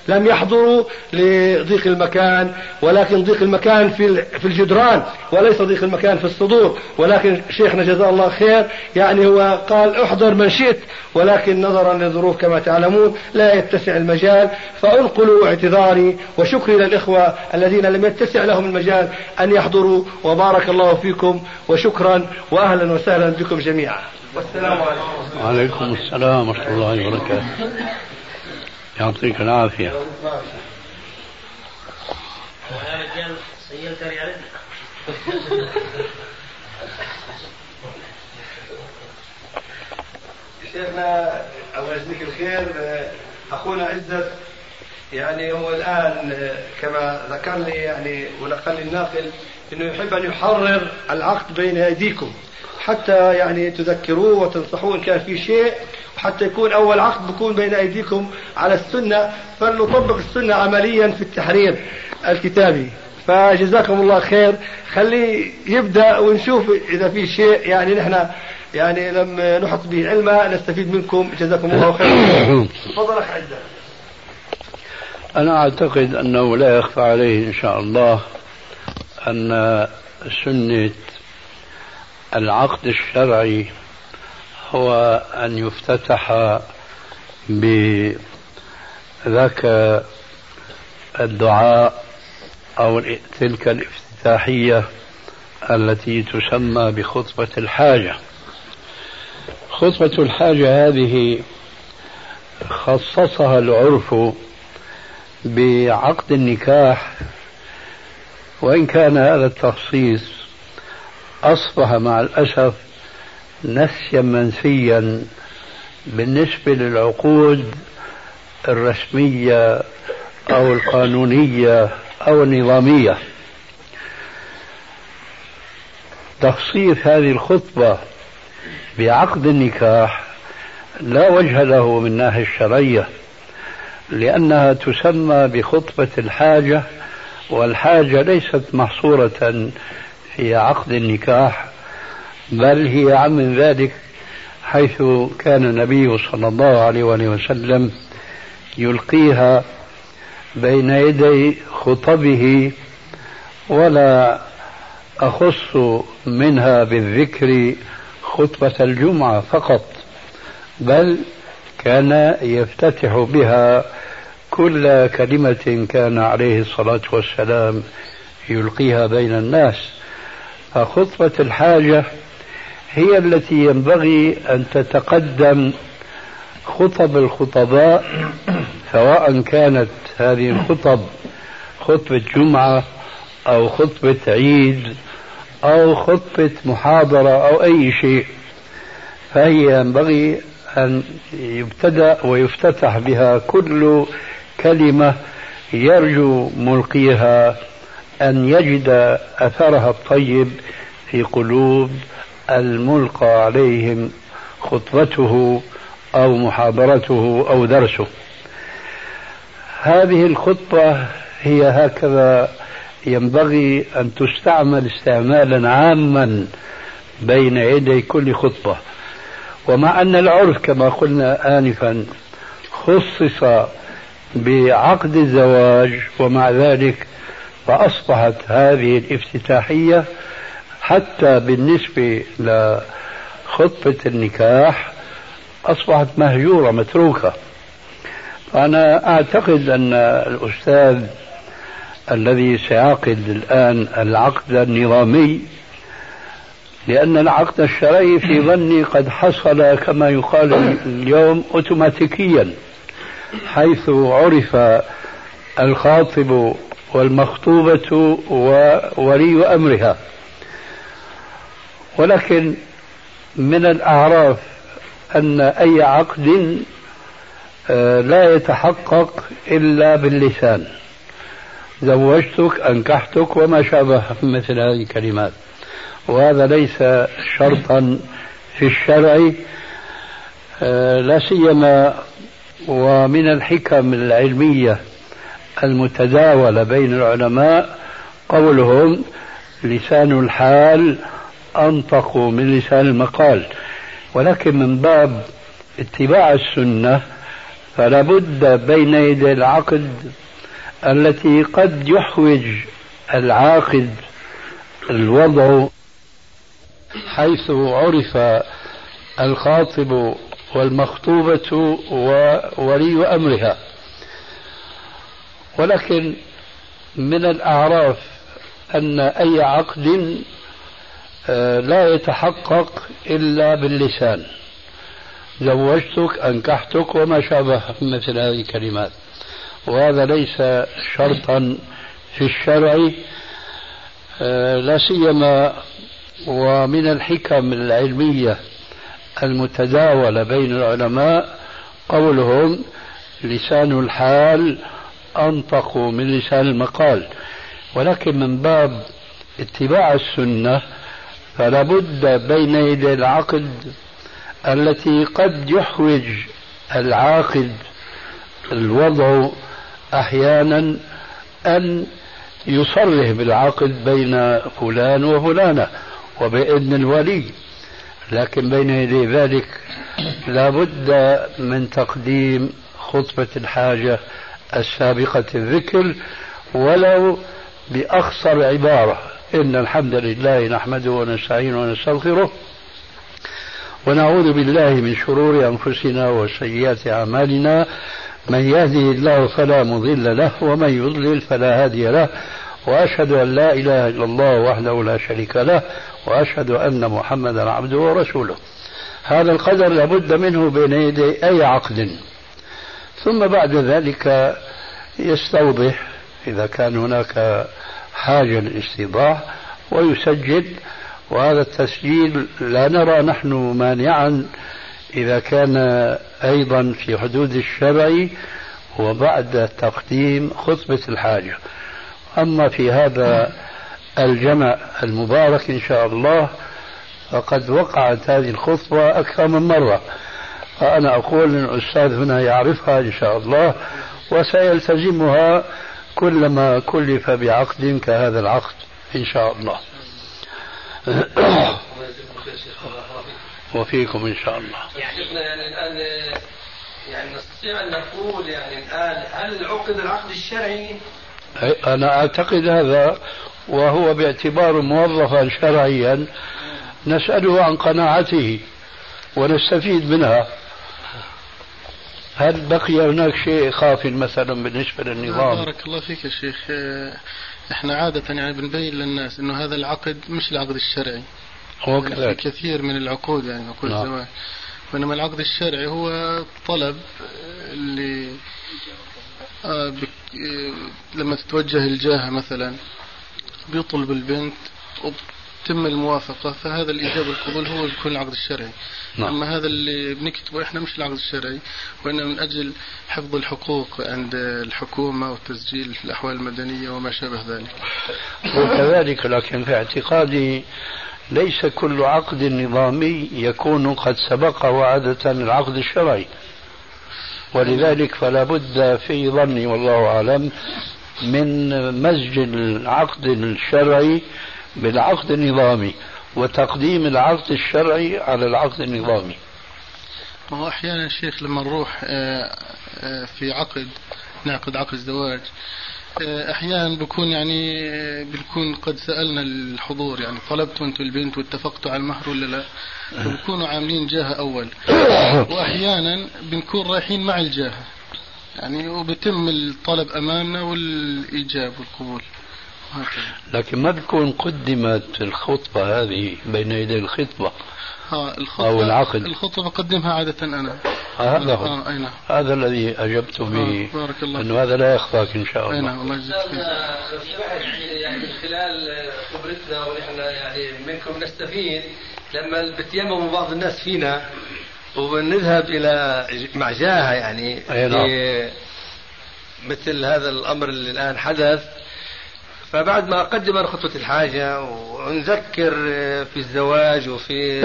S1: لم يحضروا لضيق المكان ولكن ضيق المكان في في الجدران وليس ضيق المكان في الصدور. ولكن شيخنا جزاه الله خير يعني هو قال احضر من شئت ولكن نظرا للظروف كما تعلمون لا يتسع المجال. فأنقلوا اعتذاري وشكري للإخوة الذين لم يتسع لهم المجال أن يحضروا وبارك الله فيكم وشكرا وأهلا وسهلا بكم جميعا. والسلام عليكم.
S2: وعليكم السلام ورحمة الله وبركاته. يعطيك العافية.
S1: شيخنا الله يجزيك الخير. أخونا عزت يعني هو الآن كما ذكر لي يعني ونقل لي الناقل إنه يحب أن يحرر العقد بين أيديكم حتى يعني تذكروه وتنصحوه إن كان في شيء. حتى يكون أول عقد بيكون بين أيديكم على السنة فلنطبق السنة عمليا في التحرير الكتابي. فجزاكم الله خير. خليه يبدأ ونشوف إذا في شيء يعني نحن يعني لم نحط به علما نستفيد منكم. جزاكم الله خير. (coughs) تفضل أخ عزة
S2: أنا أعتقد أنه لا يخفى عليه إن شاء الله أن سنة العقد الشرعي هو أن يفتتح بذاك الدعاء أو تلك الافتتاحية التي تسمى بخطبة الحاجة. خطبة الحاجة هذه خصصها العرف بعقد النكاح وإن كان هذا التخصيص أصبح مع الأسف نسيا منسيا بالنسبة للعقود الرسمية أو القانونية أو النظامية. تخصيص هذه الخطبة بعقد النكاح لا وجه له من الناحية الشرعية لأنها تسمى بخطبة الحاجة والحاجة ليست محصورة في عقد النكاح بل هي عم من ذلك حيث كان النبي صلى الله عليه وسلم يلقيها بين يدي خطبه ولا أخص منها بالذكر خطبة الجمعة فقط بل كان يفتتح بها كل كلمة كان عليه الصلاة والسلام يلقيها بين الناس. فخطبة الحاجة هي التي ينبغي أن تتقدم خطب الخطباء سواء كانت هذه الخطب خطبة جمعة أو خطبة عيد أو خطبة محاضرة أو أي شيء. فهي ينبغي أن يبتدأ ويفتتح بها كل كلمة يرجو ملقيها أن يجد أثرها الطيب في قلوب الملقى عليهم خطبته أو محاضرته أو درسه. هذه الخطبة هي هكذا ينبغي أن تستعمل استعمالا عاما بين يدي كل خطبة. ومع أن العرف كما قلنا انفا خصص بعقد الزواج ومع ذلك فأصبحت هذه الافتتاحية حتى بالنسبة لخطبة النكاح أصبحت مهجورة متروكة. فأنا أعتقد أن الأستاذ الذي سيعقد الآن العقد النظامي لأن العقد الشرعي في (clears throat) ظني قد حصل كما يقال اليوم أوتوماتيكيا حيث عرف الخاطب والمخطوبة وولي أمرها. ولكن من الأعراف أن أي عقد آه، لا يتحقق إلا باللسان. زوجتك أنكحتك وما شابه مثل هذه الكلمات. وهذا ليس شرطا في الشرع آه، لا سيما ومن الحكم العلمية المتداولة بين العلماء قولهم لسان الحال أنطق من لسان المقال ولكن من باب اتباع السنة فلا بد بين يدي العقد التي قد يحوج العاقد الوضع. حيث عرف الخاطب والمخطوبة وولي أمرها. ولكن من الأعراف أن أي عقد لا يتحقق إلا باللسان. زوجتك أنكحتك وما شابه مثل هذه الكلمات. وهذا ليس شرطا في الشرع آه، لا سيما ومن الحكم العلمية المتداولة بين العلماء قولهم لسان الحال أنطق من لسان المقال. ولكن من باب اتباع السنة فلا بد بين يدي العقد التي قد يحوج العاقد الوضع أحيانا أن يصرح بالعقد بين فلان وفلانة وبإذن الولي. لكن بين يدي ذلك لا بد من تقديم خطبة الحاجة السابقة الذكر ولو بأخصر عبارة. إن الحمد لله نحمده ونستعينه ونستغفره ونعوذ بالله من شرور أنفسنا وسيئات أعمالنا. من يهده الله فلا مضل له ومن يضلل فلا هادي له. وأشهد أن لا إله إلا الله وحده لا شريك له وأشهد أن محمدا عبده ورسوله. هذا القدر لابد منه بين يدي أي عقد. ثم بعد ذلك يستوضح إذا كان هناك حاجة للاستيضاح ويسجل وهذا التسجيل لا نرى نحن مانعا إذا كان أيضا في حدود الشرع وبعد تقديم خطبة الحاجة أما في هذا الجمع المبارك إن شاء الله فقد وقعت هذه الخطبة أكثر من مرة. فأنا أقول أن الأستاذ هنا يعرفها إن شاء الله وسيلتزمها كلما كلف بعقد كهذا العقد إن شاء الله. وفيكم إن شاء الله.
S1: يعني يعني الآن يعني نستطيع أن نقول يعني الآن هل عقد العقد الشرعي؟
S2: أنا أعتقد هذا وهو باعتباره موظفا شرعيا نسأله عن قناعته ونستفيد منها. هل بقي هناك شيء خاف مثلا بالنسبة للنظام؟
S4: بارك الله فيك يا شيخ. إحنا عادة يعني بنبين للناس إنه هذا العقد مش العقد الشرعي. هو كذلك. في كثير من العقود يعني عقود نعم. الزواج بينما العقد الشرعي هو طلب اللي آه بك آه لما تتوجه الجاهة مثلا بيطلب البنت وتم الموافقة فهذا الإيجاب والقبول هو بيكون العقد الشرعي. نعم. أما هذا اللي بنكتبه إحنا مش العقد الشرعي وإنما من أجل حفظ الحقوق عند الحكومة وتسجيل في الأحوال المدنية وما شابه ذلك.
S2: وكذلك لكن في اعتقادي ليس كل عقد نظامي يكون قد سبقه عادة العقد الشرعي. ولذلك فلا بد في ظني والله أعلم من مزج العقد الشرعي بالعقد النظامي وتقديم العقد الشرعي على العقد النظامي.
S4: ما هو أحيانا شيخ لما نروح آه، آه، في عقد نعقد عقد زواج آه، أحيانا بكون يعني بنكون قد سألنا الحضور يعني طلبتوا أنتم البنت واتفقتوا على المهر ولا لا؟ فبكونوا عاملين جاهه أول. (coughs) وأحيانا بنكون رايحين مع الجاهه يعني وبتم الطلب أمامنا والإيجاب والقبول.
S2: لكن ما بيكون قدمت الخطبة هذه بين يدي الخطبة.
S4: الخطبة أو العقد. الخطبة بقدمها عادة أنا.
S2: آه، هذا هو. آه نعم. هذا الذي أجبت به آه بارك الله أنه هذا لا يخفاك إن شاء الله.
S1: نعم الله يجزيك يعني من خلال خبرتنا ونحن يعني منكم نستفيد لما بتيمموا بعض الناس فينا وبنذهب إلى معجاها يعني
S2: أي نعم.
S1: مثل هذا الأمر اللي الآن حدث. فبعد ما قدم خطوة الحاجة ونذكر في الزواج وفي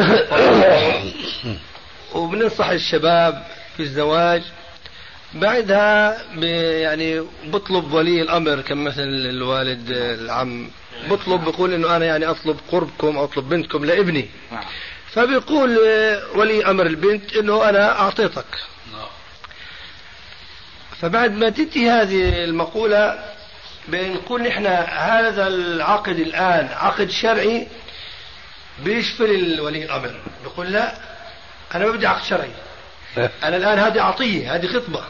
S1: (coughs) وبننصح الشباب في الزواج. بعدها يعني بطلب ولي الأمر كمثل الوالد العم. بطلب بقول إنه أنا يعني أطلب قربكم أو أطلب بنتكم لابني. نعم. فبيقول ولي أمر البنت إنه أنا أعطيتك. نعم. فبعد ما تنتهي هذه المقولة بنقول نحن هذا العقد الآن عقد شرعي بيشفل ولي الأمر. بيقول لا أنا ما بدي عقد شرعي. (laughs) أنا الآن هذه عطية هذه خطبة.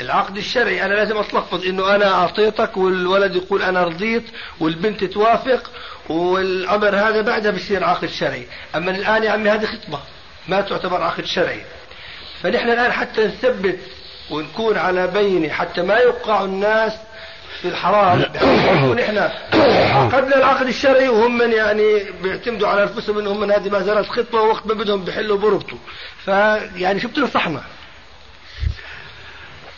S1: العقد الشرعي أنا لازم أتلفظ إنه أنا أعطيتك والولد يقول أنا رضيت والبنت توافق والأمر هذا بعدها بصير عقد شرعي. أما الآن يا عمي هذه خطبة ما تعتبر عقد شرعي. فنحن الآن حتى نثبت ونكون على بينه حتى ما يوقع الناس في الحرام. (coughs) ونحن عقدنا العقد الشرعي وهم من يعني بيعتمدوا على أنفسهم انهم من هذه ما زالت خطبه ووقت ما بدهم بيحلوا بربطوا فيعني شو بتنصحنا؟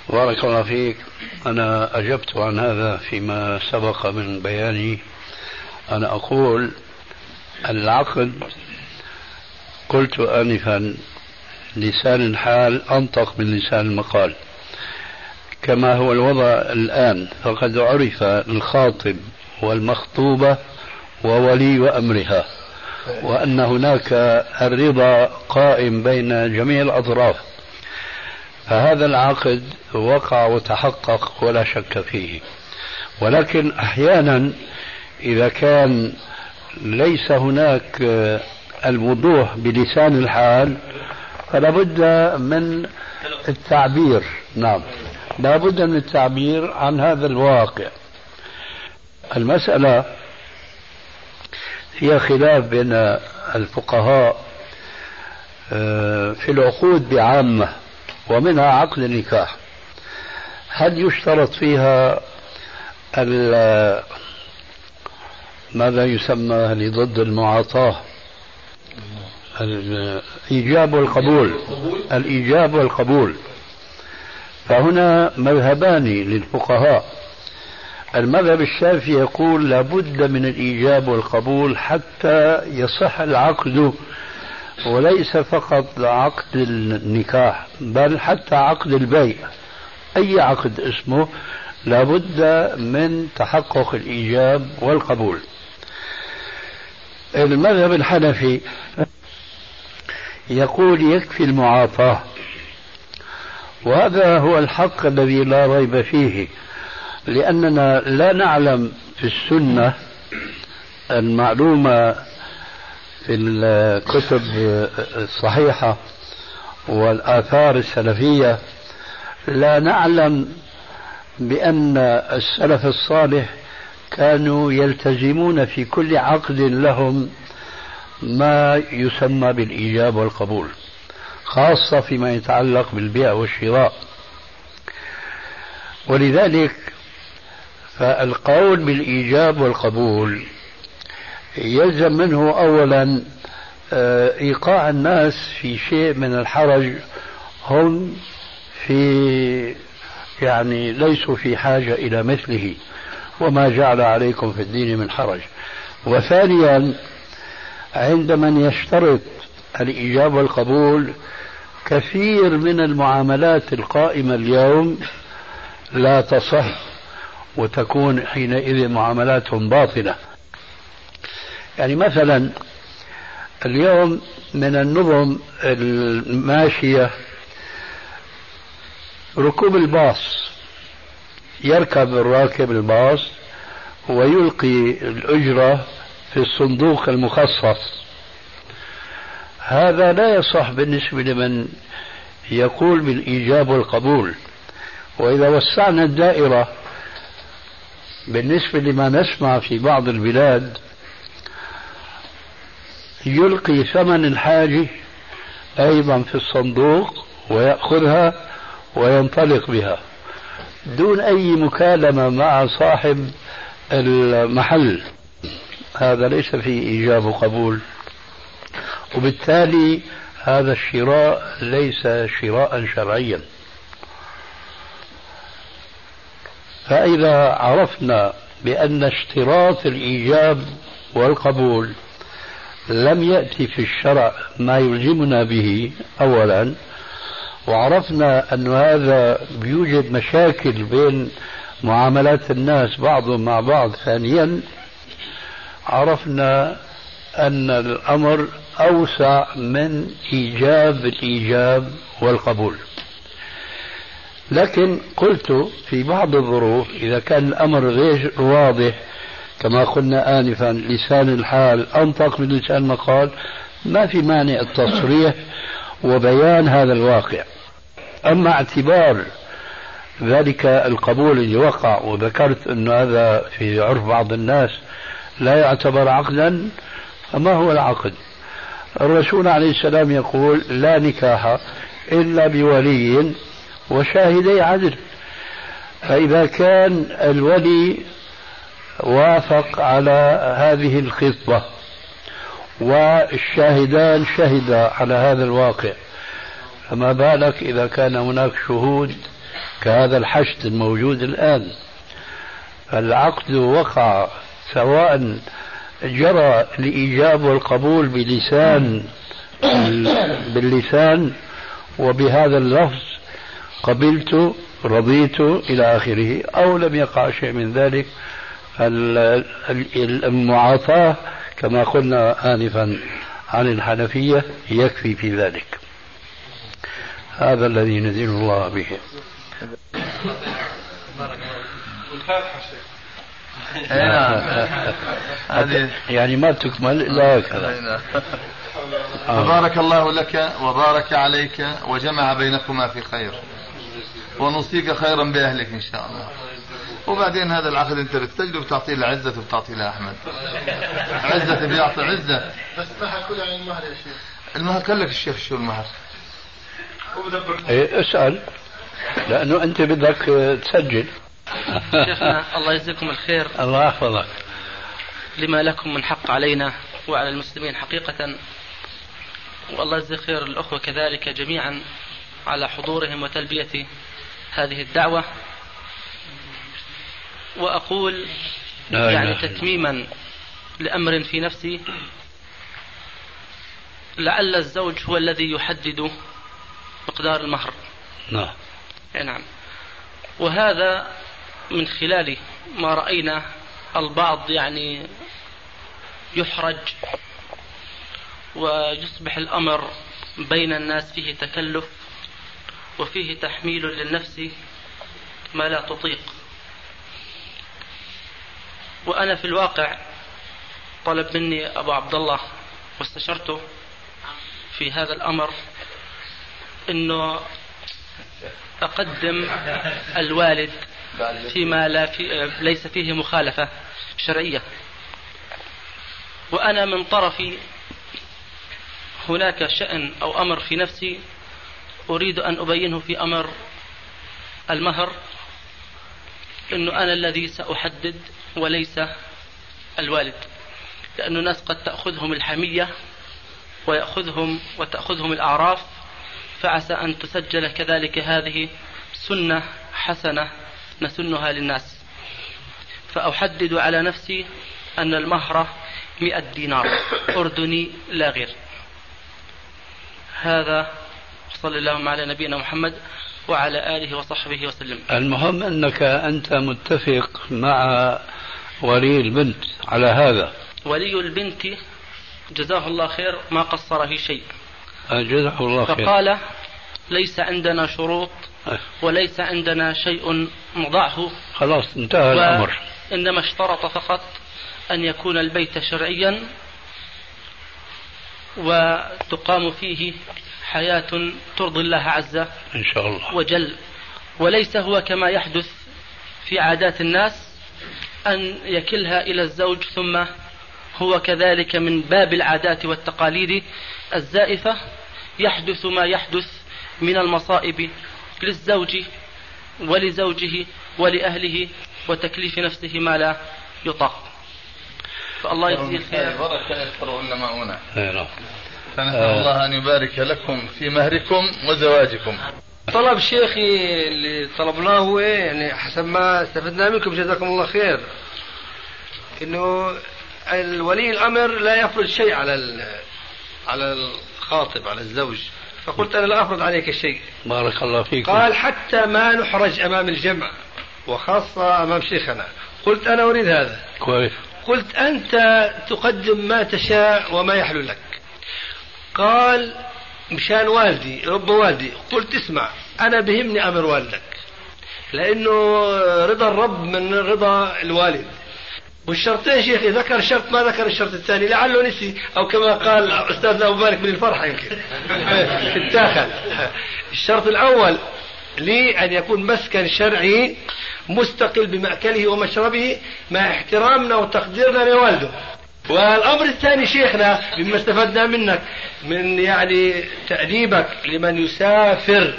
S2: بارك الله فيك. أنا أجبت عن هذا فيما سبق من بياني. أنا أقول العقد قلت آنفا لسان الحال أنطق من لسان المقال. كما هو الوضع الآن فقد عرف الخاطب والمخطوبة وولي أمرها وأن هناك الرضا قائم بين جميع الأطراف. فهذا العقد وقع وتحقق ولا شك فيه. ولكن أحيانا إذا كان ليس هناك الوضوح بلسان الحال فلا بد من التعبير. نعم. لا بد من التعبير عن هذا الواقع. المسألة فيها خلاف بين الفقهاء آه، في العقود بعامة ومنها عقد النكاح. هل يشترط فيها ماذا يسمى لضد المعاطاة؟ الإيجاب والقبول. الإيجاب والقبول. فهنا مذهبان للفقهاء. المذهب الشافعي يقول لابد من الإيجاب والقبول حتى يصح العقد وليس فقط عقد النكاح بل حتى عقد البيع. أي عقد اسمه لابد من تحقق الإيجاب والقبول. المذهب الحنفي يقول يكفي المعاطاة وهذا هو الحق الذي لا ريب فيه لأننا لا نعلم في السنة المعلومة في الكتب الصحيحة والآثار السلفية لا نعلم بأن السلف الصالح كانوا يلتزمون في كل عقد لهم ما يسمى بالإيجاب والقبول خاصة فيما يتعلق بالبيع والشراء. ولذلك فالقول بالإيجاب والقبول يلزم منه أولا آه، إيقاع الناس في شيء من الحرج. هم في يعني ليسوا في حاجة إلى مثله. وما جعل عليكم في الدين من حرج. وثانيا عند من يشترط الإيجاب والقبول كثير من المعاملات القائمة اليوم لا تصح وتكون حينئذ معاملاتهم باطلة. يعني مثلا اليوم من النظم الماشية ركوب الباص يركب الراكب الباص ويلقي الأجرة في الصندوق المخصص. هذا لا يصح بالنسبة لمن يقول بالإيجاب والقبول. وإذا وسعنا الدائرة بالنسبة لما نسمع في بعض البلاد يلقي ثمن الحاجة أيضا في الصندوق ويأخذها وينطلق بها. دون أي مكالمة مع صاحب المحل. هذا ليس فيه إيجاب وقبول. وبالتالي هذا الشراء ليس شراء شرعيا. فإذا عرفنا بأن اشتراط الإيجاب والقبول لم يأتي في الشرع ما يلزمنا به أولا وعرفنا أن هذا بيوجد مشاكل بين معاملات الناس بعضهم مع بعض ثانيا عرفنا أن الأمر أوسع من إيجاب الإيجاب والقبول. لكن قلت في بعض الظروف إذا كان الأمر غير واضح كما قلنا آنفا لسان الحال أنطق من لسان المقال ما في مانع التصريح وبيان هذا الواقع. أما اعتبار ذلك القبول اللي وقع وذكرت أن هذا في عرف بعض الناس لا يعتبر عقدا فما هو العقد؟ الرسول عليه السلام يقول لا نكاح إلا بولي وشاهدي عدل. فإذا كان الولي وافق على هذه الخطبة والشاهدان شهدا على هذا الواقع فما بالك إذا كان هناك شهود كهذا الحشد الموجود الآن؟ العقد وقع سواء جرى الإيجاب والقبول بلسان (coughs) باللسان وبهذا اللفظ قبلت رضيت إلى آخره أو لم يقع شيء من ذلك المعاطاة كما قلنا آنفا عن الحنفية يكفي في ذلك. هذا الذي ندين الله به. يعني ما تكمل إلا هكذا.
S3: فبارك الله لك وبارك عليك وجمع بينكما في خير. ونوصيك خيرا بأهلك إن شاء الله. وبعدين هذا العقد أنت بتسجله بتعطيه لعزة وبتعطيه لاحمد عزة بيعطي عزة.
S5: بس ما حكوا عن المهر يا شيخ
S3: المهر قال لك الشيخ شو المهر؟
S2: إيه اسأل. لأنه أنت بدك تسجل.
S6: شيخنا الله يجزيكم الخير.
S2: الله يحفظك.
S6: لما لكم من حق علينا وعلى المسلمين حقيقة والله يجزي خير الأخوة كذلك جميعا على حضورهم وتلبية هذه الدعوة. وأقول
S2: لا
S6: يعني تتميما لأمر في نفسي. لعل الزوج هو الذي يحدد مقدار المهر.
S2: نعم.
S6: نعم. وهذا من خلال ما رأينا البعض يعني يحرج ويصبح الأمر بين الناس فيه تكلف وفيه تحميل للنفس ما لا تطيق. وأنا في الواقع طلب مني أبو عبد الله واستشرته في هذا الأمر أنه أقدم الوالد فيما لا في ليس فيه مخالفة شرعية. وأنا من طرفي هناك شأن أو أمر في نفسي أريد أن أبينه في أمر المهر أنه أنا الذي سأحدد وليس الوالد لأن الناس قد تأخذهم الحمية ويأخذهم وتأخذهم الأعراف فعسى أن تسجل كذلك هذه سنة حسنة نسنها للناس. فأحدد على نفسي أن المهر مئة دينار. أردني لا غير. هذا صلى الله على نبينا محمد وعلى آله وصحبه وسلم.
S2: المهم أنك أنت متفق مع ولي البنت على هذا.
S6: ولي البنت جزاه الله خير ما قصر في شيء.
S2: جزاه الله خير.
S6: فقال ليس عندنا شروط. وليس عندنا شيء نضعه
S2: خلاص انتهى الأمر.
S6: إنما اشترط فقط أن يكون البيت شرعيا وتقام فيه حياة ترضي الله عز
S2: إن شاء الله.
S6: وجل. وليس هو كما يحدث في عادات الناس أن يكلها إلى الزوج ثم هو كذلك من باب العادات والتقاليد الزائفة. يحدث ما يحدث من المصائب للزوج ولزوجه ولأهله وتكليف نفسه ما لا يطاق. فالله يجزيه الخير.
S3: بركة يكثرهن ماؤنا
S2: أي نعم.
S3: فنسأل الله أن يبارك لكم في مهركم وزواجكم.
S1: طلب شيخي اللي طلبناه هو إيه؟ يعني حسب ما استفدنا منكم جزاكم الله خير. إنه الولي الأمر لا يفرض شيء على على الخاطب على الزوج. فقلت أنا لا أفرض عليك شيء
S2: بارك الله فيك
S1: قال حتى ما نحرج أمام الجمع وخاصة أمام شيخنا. قلت أنا أريد هذا.
S2: كويس.
S1: قلت أنت تقدم ما تشاء وما يحلو لك. قال مشان والدي رب والدي قلت اسمع أنا بهمني أمر والدك لأنه رضا الرب من رضا الوالد. والشرطين شيخي ذكر شرط ما ذكر الشرط الثاني. لعله نسي. أو كما قال استاذنا أبو مالك من الفرحه يمكن. اتاخذ الشرط الأول لي ان يكون مسكن شرعي مستقل بمأكله ومشربه مع احترامنا وتقديرنا لوالده. والأمر الثاني شيخنا مما استفدنا منك من يعني تأديبك لمن يسافر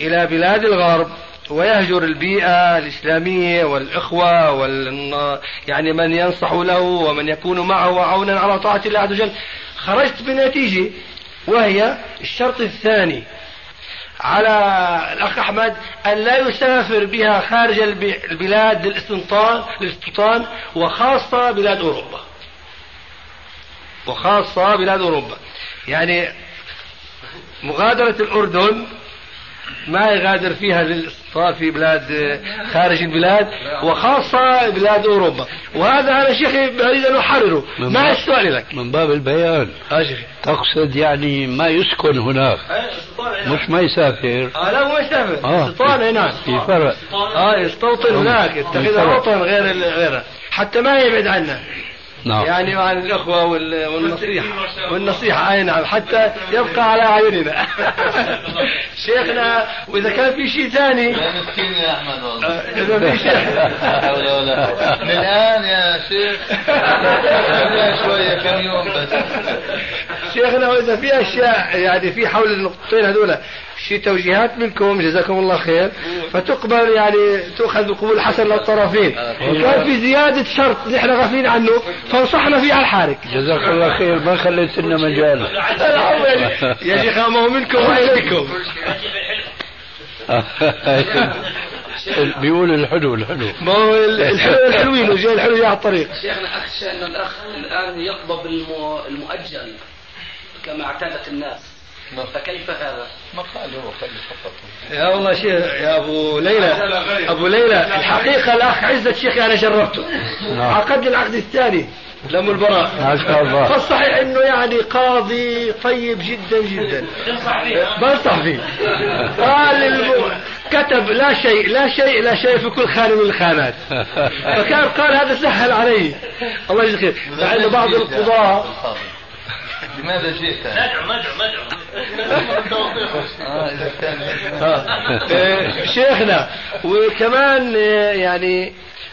S1: إلى بلاد الغرب. ويهجر البيئة الإسلامية والإخوة وال يعني من ينصح له ومن يكون معه عونا على طاعة الله عز وجل. خرجت بنتيجة وهي الشرط الثاني على الأخ أحمد أن لا يسافر بها خارج البلاد للاستنطان للاستيطان وخاصة بلاد أوروبا. وخاصة بلاد أوروبا. يعني مغادرة الأردن ما يغادر فيها للاستيطان في بلاد خارج البلاد وخاصة بلاد أوروبا. وهذا أنا شيخي أريد أن أحرره. ما السؤال لك؟
S2: من باب البيان.
S1: آه شيخي.
S2: تقصد يعني ما يسكن هناك. مش ما يسافر.
S1: آه لا هو يسافر.
S2: آه.
S1: استيطان هناك.
S2: في فرق.
S1: آه يستوطن هناك. يتخذها. وطن غير غيرها حتى ما يبعد عنا
S2: نعم.
S1: يعني عن الأخوة وال- والنصيحة. والنصيحة أي نعم حتى يبقى على أعيننا (laughs) شيخنا وإذا كان في شيء ثاني.
S3: يا مسكين يا أحمد والله.
S1: آه، إذا في شيء.
S3: لا حول ولا قوة. من الآن يا شيخ خليها شوية كم يوم بس.
S1: شيخنا وإذا في أشياء يعني في حول النقطتين هذولا شي توجيهات منكم جزاكم الله خير. فتقبل يعني تؤخذ بقبول حسن للطرفين وكان في زيادة شرط نحن غافلين عنه فانصحنا فيه على الحارق.
S2: جزاك الله خير ما خليت لنا مجال. (laughs)
S1: يا شيخ. ما هو منكم وإليكم (laughs)
S2: بيقول الحلو الحلو.
S1: ما هو الحلو (laughs) الحلوين وجاي الحلو على الطريق.
S7: شيخنا أخشى أن الأخ الآن يقبض الم- المؤجل كما اعتادت الناس. فكيف هذا؟
S3: ما قال هو خلي فقط.
S1: يا والله شيخ يا أبو ليلى. أبو ليلى الحقيقة الاخ عزت شيخي أنا جربته. عقد لي العقد الثاني. لم البراء
S2: ما شاء الله.
S1: فالصحيح إنه يعني قاضي طيب جدا جدا. بنصح فيه. قال الم... كتب لا شيء لا شيء لا شيء في كل خانة من الخانات. فكان قال هذا سهل علي. الله يجزيه خير. مع إنه بعض القضاه
S3: لماذا جئت؟
S5: مدعو مدعو مدعو
S3: إذا كان
S1: آه، شيخنا وكمان آه، يعني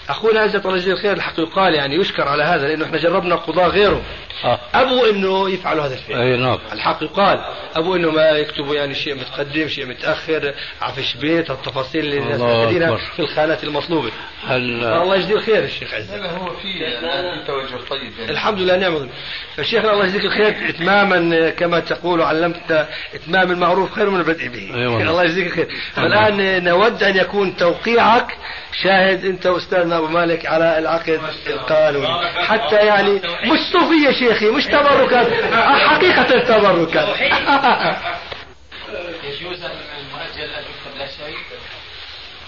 S1: أخونا عزت الله يجزيه الخير الحق يقال يعني يشكر على هذا لأنه إحنا جربنا قضاة غيره.
S2: آه.
S1: ابوا إنه يفعلوا هذا الفعل.
S2: أي نعم.
S1: الحق يقال. أبو إنه ما يكتبوا يعني شيء متقدم شيء متأخر عفش بيت التفاصيل اللي الناس محتاجينها. في الخانات المطلوبة.
S2: هل
S1: الله يجزيه الخير الشيخ عزت
S3: لا هو في في توجه طيب يعني.
S1: الحمد لله نعم. فشيخنا الله يجزيك الخير اتماما كما تقول علمت إتمام المعروف خير من البدء به.
S2: أي والله.
S1: الله يجزيك الخير. فالآن نود أن يكون توقيعك. شاهد أنت واستاذنا أبو مالك على العقد القانوني حتى يعني مش صوفية شيخي مش تبركات. حقيقة تبركات.
S5: يجوز المؤجل يكتب له شيء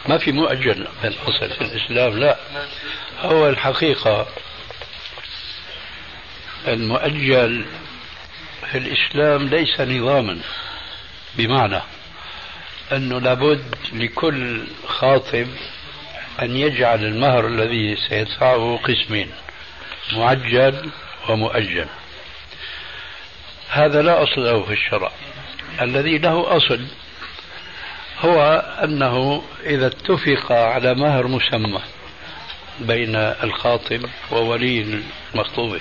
S2: ما في مؤجل بالأصل في الإسلام لا. هو الحقيقة المؤجل في الإسلام ليس نظاما بمعنى أنه لابد لكل خاطب أن يجعل المهر الذي سيدفعه قسمين معجل ومؤجل. هذا لا أصل له في الشرع. الذي له أصل هو أنه إذا اتفق على مهر مسمى بين الخاطب وولي المخطوبة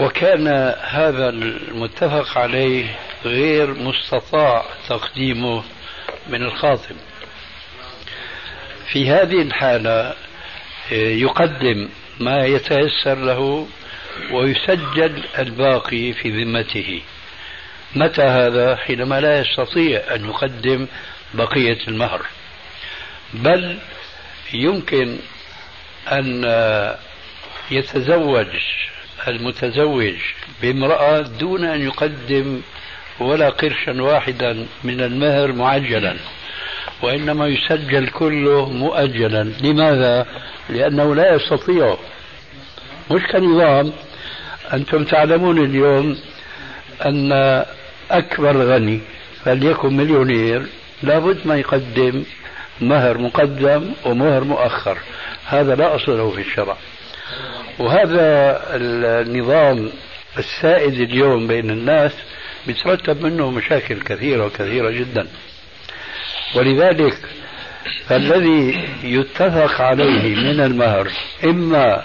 S2: وكان هذا المتفق عليه غير مستطاع تقديمه من الخاطب. في هذه الحالة يقدم ما يتيسر له ويسجل الباقي في ذمته. متى هذا؟ حينما لا يستطيع أن يقدم بقية المهر. بل يمكن أن يتزوج المتزوج بامرأة دون أن يقدم ولا قرشا واحدا من المهر معجلا. وإنما يسجل كله مؤجلا. لماذا؟ لأنه لا يستطيع. مش كنظام. أنتم تعلمون اليوم أن أكبر غني فليكن مليونير لابد ما يقدم مهر مقدم ومهر مؤخر. هذا لا أصل له في الشرع. وهذا النظام السائد اليوم بين الناس بيترتب منه مشاكل كثيرة وكثيرة جدا. ولذلك فالذي يتفق عليه من المهر إما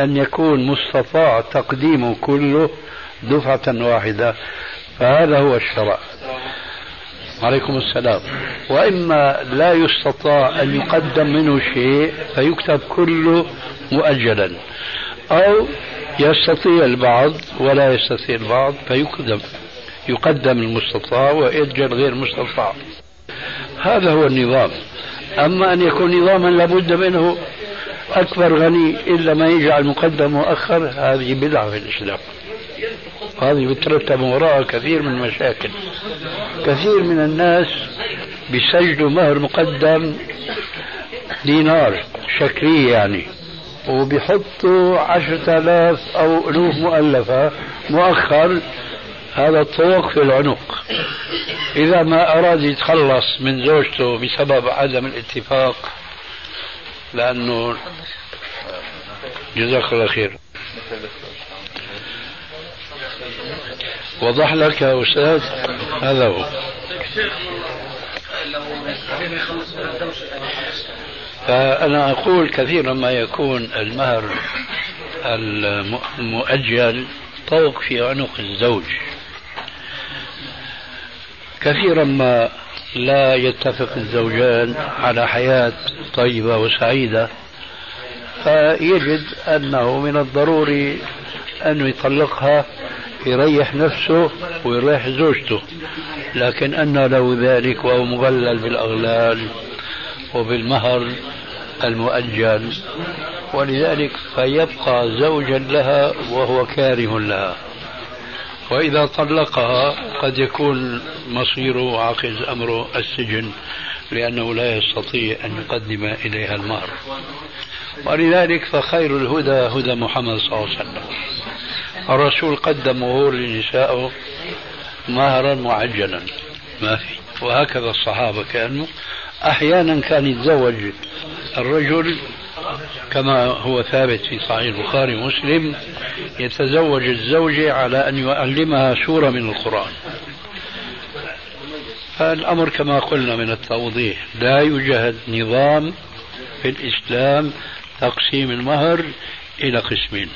S2: أن يكون مستطاع تقديمه كله دفعة واحدة فهذا هو الشرع. عليكم السلام. وإما لا يستطاع أن يقدم منه شيء فيكتب كله مؤجلا أو يستطيع البعض ولا يستطيع البعض فيقدم يقدم المستطاع ويؤجل غير المستطاع. هذا هو النظام. أما أن يكون نظاما لابد منه أكبر غني إلا ما يجعل مقدم مؤخر هذه بدعة في الإسلام. هذه بترتب وراءها كثير من المشاكل كثير من الناس بيسجلوا مهر مقدم دينار شكلية يعني وبيحطوا عشرة آلاف أو ألوف مؤلفة مؤخر هذا الطوق في العنق. إذا ما أراد يتخلص من زوجته بسبب عدم الاتفاق لأنه جزاك الله خير. وضح لك يا أستاذ هذا هو. فأنا أقول كثيرا ما يكون المهر المؤجل طوق في عنق الزوج. كثيرا ما لا يتفق الزوجان على حياة طيبة وسعيدة فيجد أنه من الضروري أن يطلقها يريح نفسه ويريح زوجته. لكن أن له ذلك وهو مغلل بالأغلال وبالمهر المؤجل ولذلك فيبقى زوجا لها وهو كاره لها. وإذا طلقها قد يكون مصيره عاقز أمره السجن لأنه لا يستطيع أن يقدم إليها المهر ولذلك فخير الهدى هدى محمد صلى الله عليه وسلم. الرسول قدم مهور لنسائه مهرا معجلا. ما في. وهكذا الصحابة كانوا. أحيانا كان يتزوج الرجل كما هو ثابت في صحيح البخاري ومسلم يتزوج الزوجة على أن يعلمها سورة من القرآن. فالأمر كما قلنا من التوضيح لا يوجد نظام في الإسلام تقسيم المهر إلى قسمين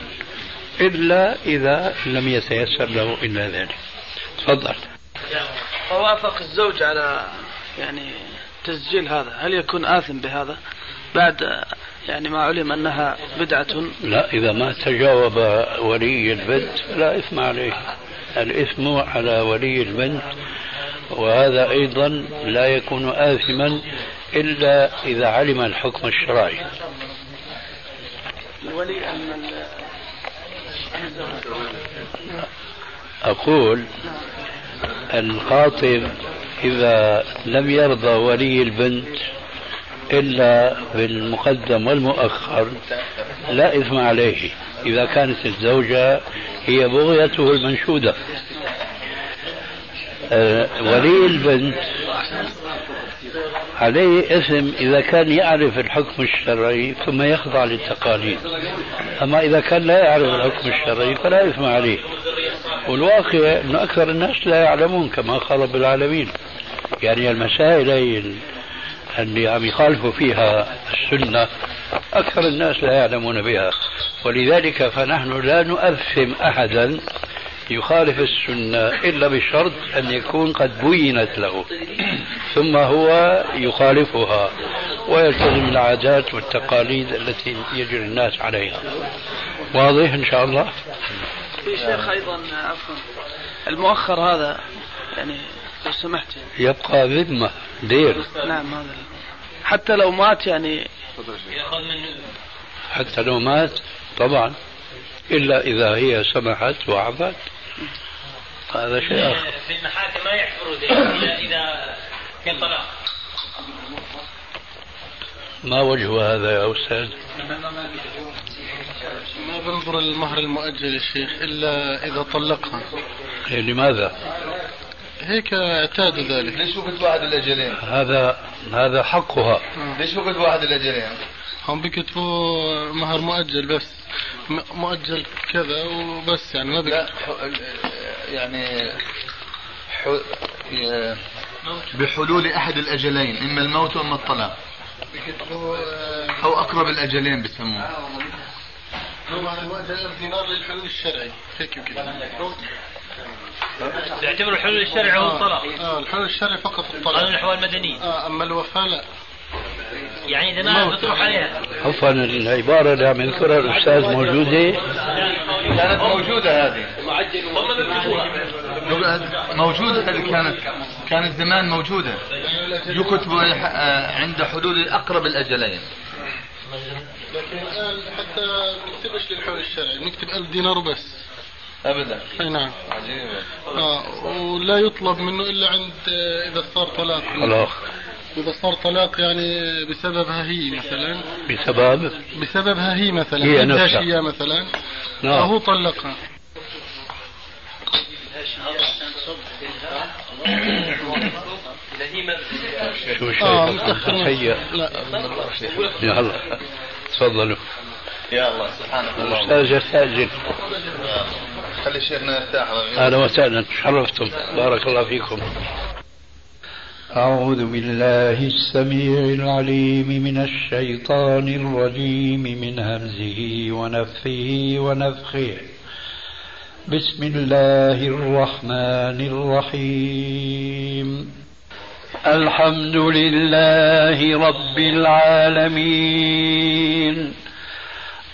S2: إلا إذا لم يتيسر له إلا ذلك. تفضل.
S7: ووافق الزوج على يعني تسجيل هذا هل يكون آثم بهذا؟ بعد يعني ما علم أنها بدعة.
S2: لا إذا ما تجاوب ولي البنت لا إثم عليه. الإثم على ولي البنت وهذا أيضا لا يكون آثما إلا إذا علم الحكم الشرعي. الولي أن أقول الخاطب إذا لم يرضى ولي البنت إلا بالمقدم والمؤخر لا إثم عليه. إذا كانت الزوجة هي بغيته المنشودة. أه ولي البنت عليه إثم إذا كان يعرف الحكم الشرعي ثم يخضع للتقاليد. أما إذا كان لا يعرف الحكم الشرعي فلا إثم عليه. والواقع أن أكثر الناس لا يعلمون كما قال رب العالمين. يعني المسائل اللي عم يخالفوا فيها السنة. أكثر الناس لا يعلمون بها. ولذلك فنحن لا نؤثم أحدا يخالف السنة إلا بشرط أن يكون قد بينت له. ثم هو يخالفها ويلتزم العادات والتقاليد التي يجري الناس عليها. واضح إن شاء الله؟
S7: في شيخ أيضا عفوا. المؤخر هذا يعني لو سمحت.
S2: يبقى ذمة دير.
S7: نعم هذا. حتى لو مات يعني.
S5: يأخذ منه
S2: حتى لو مات طبعا. إلا إذا هي سمحت وعفت. هذا شيء آخر. (laughs)
S5: في المحاكم ما يعتبروا إلا إذا كان طلاق.
S2: ما وجه هذا يا أستاذ؟
S4: ما بنظر المهر المؤجل يا شيخ إلا إذا طلقها.
S2: إيه، لماذا؟
S4: هيك اعتادوا ذلك.
S3: ليش وقت واحد الاجلين؟
S2: هذا هذا حقها.
S3: ليش وقت واحد الاجلين؟
S4: هم بيكتبوا مهر مؤجل بس. مؤجل كذا وبس يعني ما
S3: لا
S4: بيكتبوا
S3: يعني ح... ي- بحلول أحد الأجلين إما الموت وإما الطلاق.
S4: آه،
S3: أو أقرب الأجلين بسموه
S4: مهر مؤجل الدينار للحلول الشرعي. هيك بيكتبوا
S5: يعتبروا الحلول الشرعي هو الطلاق.
S4: آه الحلول الشرعي فقط
S5: قانون
S4: الطلاق
S5: الاحوال المدنيه
S4: آه أما الوفاة لا.
S5: يعني إذا ما بتروح عليها.
S2: عفوا العبارة اللي عم يذكرها الأستاذ موجودة.
S3: كانت موجودة هذه. موجودة هذه كانت كانت زمان موجودة. يكتب آه، عند حلول اقرب الأجلين.
S4: لكن الآن حتى ما بنكتبش للحلول الشرعي بنكتب 1000 دينار وبس.
S3: أبدا.
S4: أي نعم.
S3: عجيبة.
S4: آه ولا يطلب منه إلا عند آه، إذا صار طلاق.
S2: خلاص
S4: إذا صار طلاق يعني بسببها هي مثلا.
S2: بسبب؟
S4: بسببها هي مثلا.
S2: هي نفسها.
S4: شيء مثلا.
S2: نعم.
S4: فهو طلقها.
S2: شو شايف
S4: متاخر
S2: هيا
S4: لا.
S2: يلا. تفضلوا
S3: يا الله سبحانك اللهم.
S2: أستاذ يستأذن
S3: خلي شيخنا يرتاح
S2: أهلا وسهلا شرفتم بارك الله فيكم. أعوذ بالله السميع العليم من الشيطان الرجيم من همزه ونفخه ونفخه. بسم الله الرحمن الرحيم. الحمد لله رب العالمين.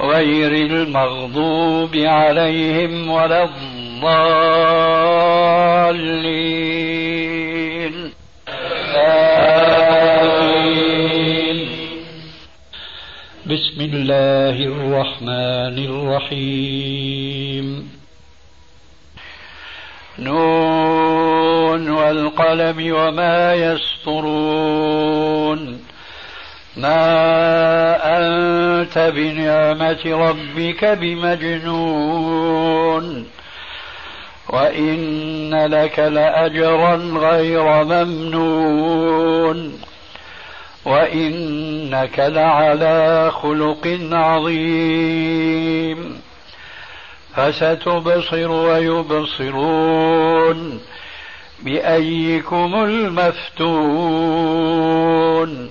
S2: غير المغضوب عليهم ولا الضالين. آمين. بسم الله الرحمن الرحيم. نون والقلم وما يسطرون. ما أنت بنعمة ربك بمجنون. وإن لك لأجرا غير ممنون. وإنك لعلى خلق عظيم. فستبصر ويبصرون بأيكم المفتون.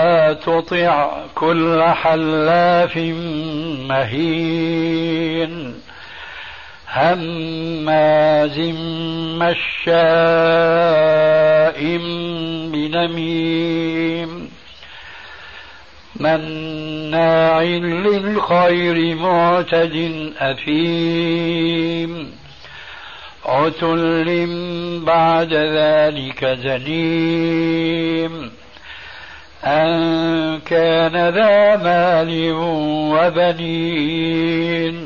S2: تطع كل حلاف مهين. هماز مشاء بنميم. مناع للخير معتد أثيم. عتل بعد ذلك زنيم. أن كان ذا مال وبنين.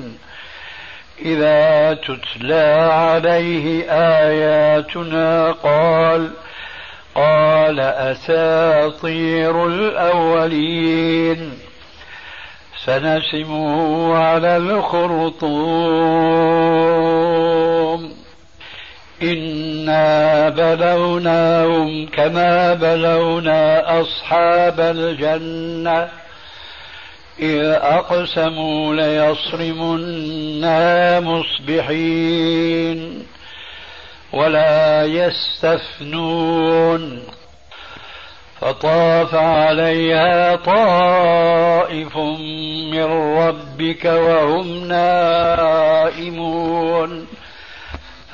S2: إذا تتلى عليه آياتنا قال قال أساطير الأولين. سنسمه على الخرطوم. إنا بلوناهم كما بلونا أصحاب الجنة إذ أقسموا ليصرمنا مصبحين ولا يستثنون فطاف عليها طائف من ربك وهم نائمون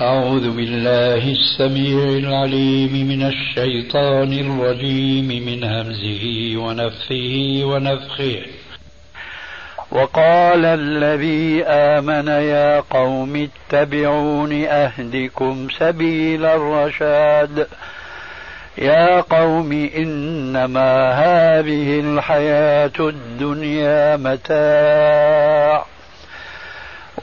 S2: أعوذ بالله السميع العليم من الشيطان الرجيم من همزه ونفخه ونفخه. وقال الذي آمن يا قوم اتبعون أهدكم سبيل الرشاد. يا قوم إنما هذه الحياة الدنيا متاع.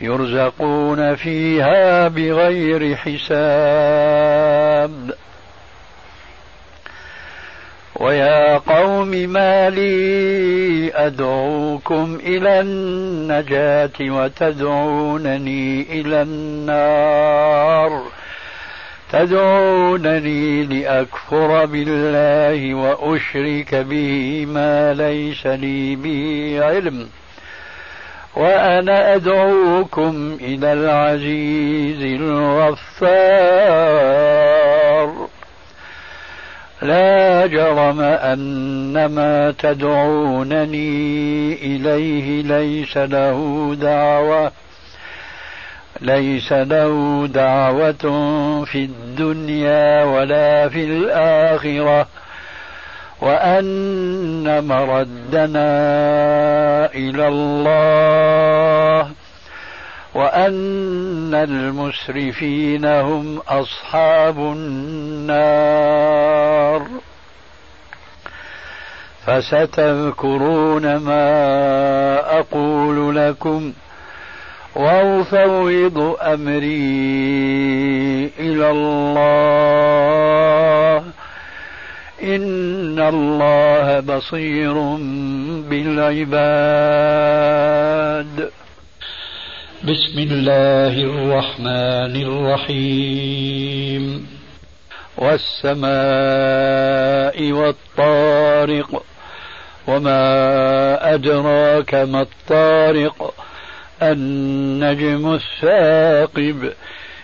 S2: يرزقون فيها بغير حساب. ويا قوم ما لي أدعوكم إلى النجاة وتدعونني إلى النار. تدعونني لأكفر بالله وأشرك به ما ليس لي به علم. وأنا أدعوكم إلى العزيز الغفار. لا جرم أن ما تدعونني إليه ليس له دعوة ليس له دعوة في الدنيا ولا في الآخرة. وأن مردنا إلى الله وأن المسرفين هم أصحاب النار. فستذكرون ما أقول لكم وأفوض أمري إلى الله. إن الله بصير بالعباد. بسم الله الرحمن الرحيم. والسماء والطارق. وما أدراك ما الطارق. النجم الثاقب.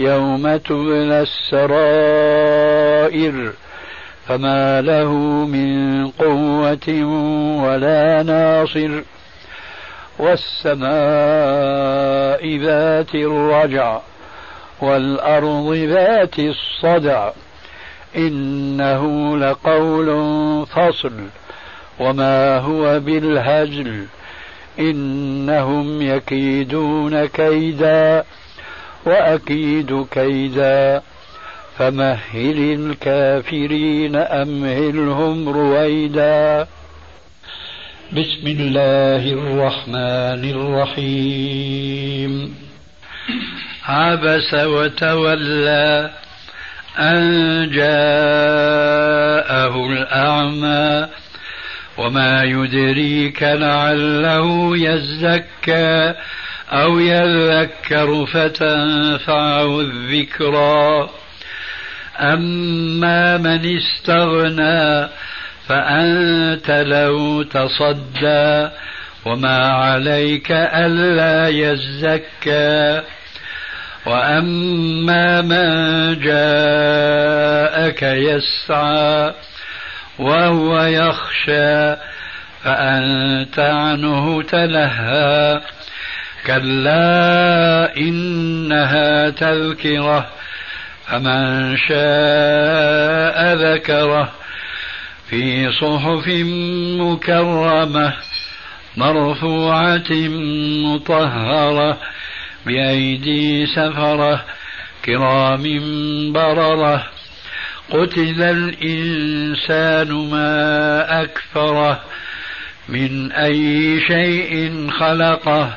S2: يوم تبلى السرائر فما له من قوة ولا ناصر والسماء ذات الرجع والأرض ذات الصدع إنه لقول فصل وما هو بالهزل إنهم يكيدون كيدا وأكيد كيدا. فمهل الكافرين أمهلهم رويدا. بسم الله الرحمن الرحيم. عبس وتولى أن جاءه الأعمى. وما يدريك لعله يزكى. أو يذكر فتنفعه الذكرى. أما من استغنى فأنت له تصدى وما عليك ألا يزكى. وأما من جاءك يسعى وهو يخشى فأنت عنه تلهى. كلا إنها تذكرة فمن شاء ذكره. في صحف مكرمة مرفوعة مطهرة بأيدي سفرة كرام بررة. قتل الإنسان ما أكفره من أي شيء خلقه.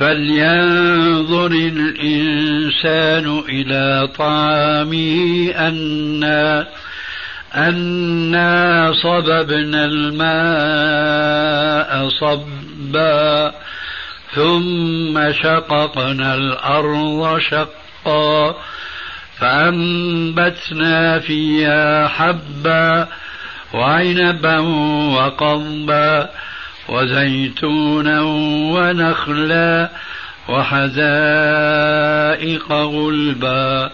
S2: فلينظر الإنسان إلى طعامه أنا أنا صببنا الماء صبا ثم شققنا الأرض شقا فأنبتنا فيها حبا وعنبا وقضبا وزيتونا ونخلا وحدائق غلبا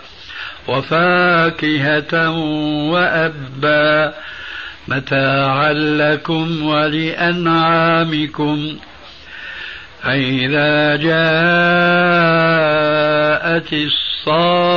S2: وفاكهة وأبا متاعا لكم ولأنعامكم فإذا جاءت الصاخة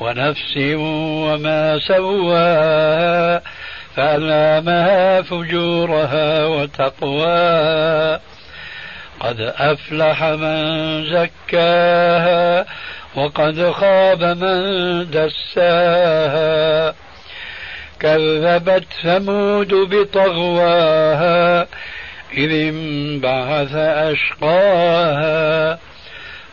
S2: ونفس وما سواها فألهمها فجورها وتقواها قد أفلح من زكاها وقد خاب من دساها. كذبت ثمود بطغواها إذ انبعث أشقاها.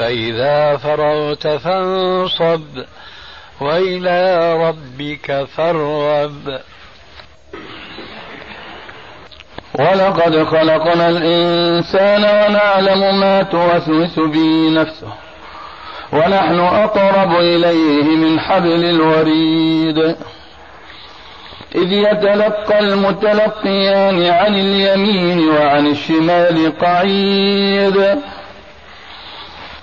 S2: فإذا فرغت فانصب وإلى ربك فارغب.
S3: ولقد خلقنا الإنسان ونعلم ما توسوس به نفسه ونحن أقرب إليه من حبل الوريد. إذ يتلقى المتلقيان عن اليمين وعن الشمال قعيد.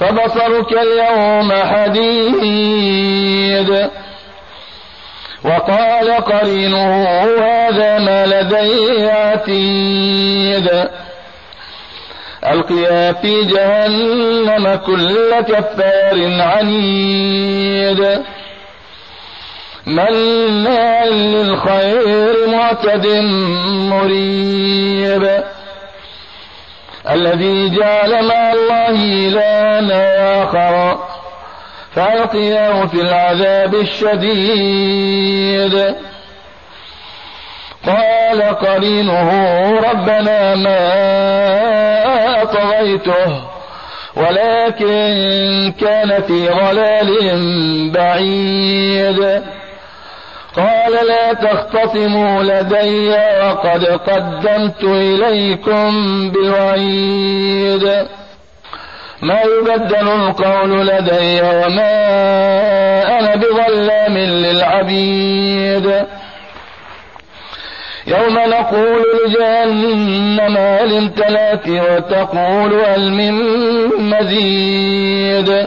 S3: فبصرك اليوم حديد. وقال قرينه هذا ما لدي عتيد. ألقيا في جهنم كل كفار عنيد. مناع للخير معتد مريب. الذي جعل مع الله إلها آخر فألقياه في العذاب الشديد. قال قرينه ربنا ما أطغيته ولكن كان في ضلال بعيد. قال لا تختصموا لدي وقد قدمت إليكم بوعيد ما يبدل القول لدي وما أنا بظلام للعبيد. يوم نقول لجهنم هل امتلأت وتقول هل من مزيد.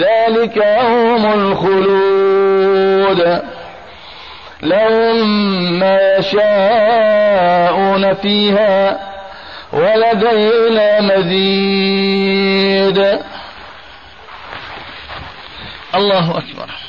S3: ذلك يوم الخلود. لهم ما يشاءون فيها ولدينا مزيد. الله أكبر.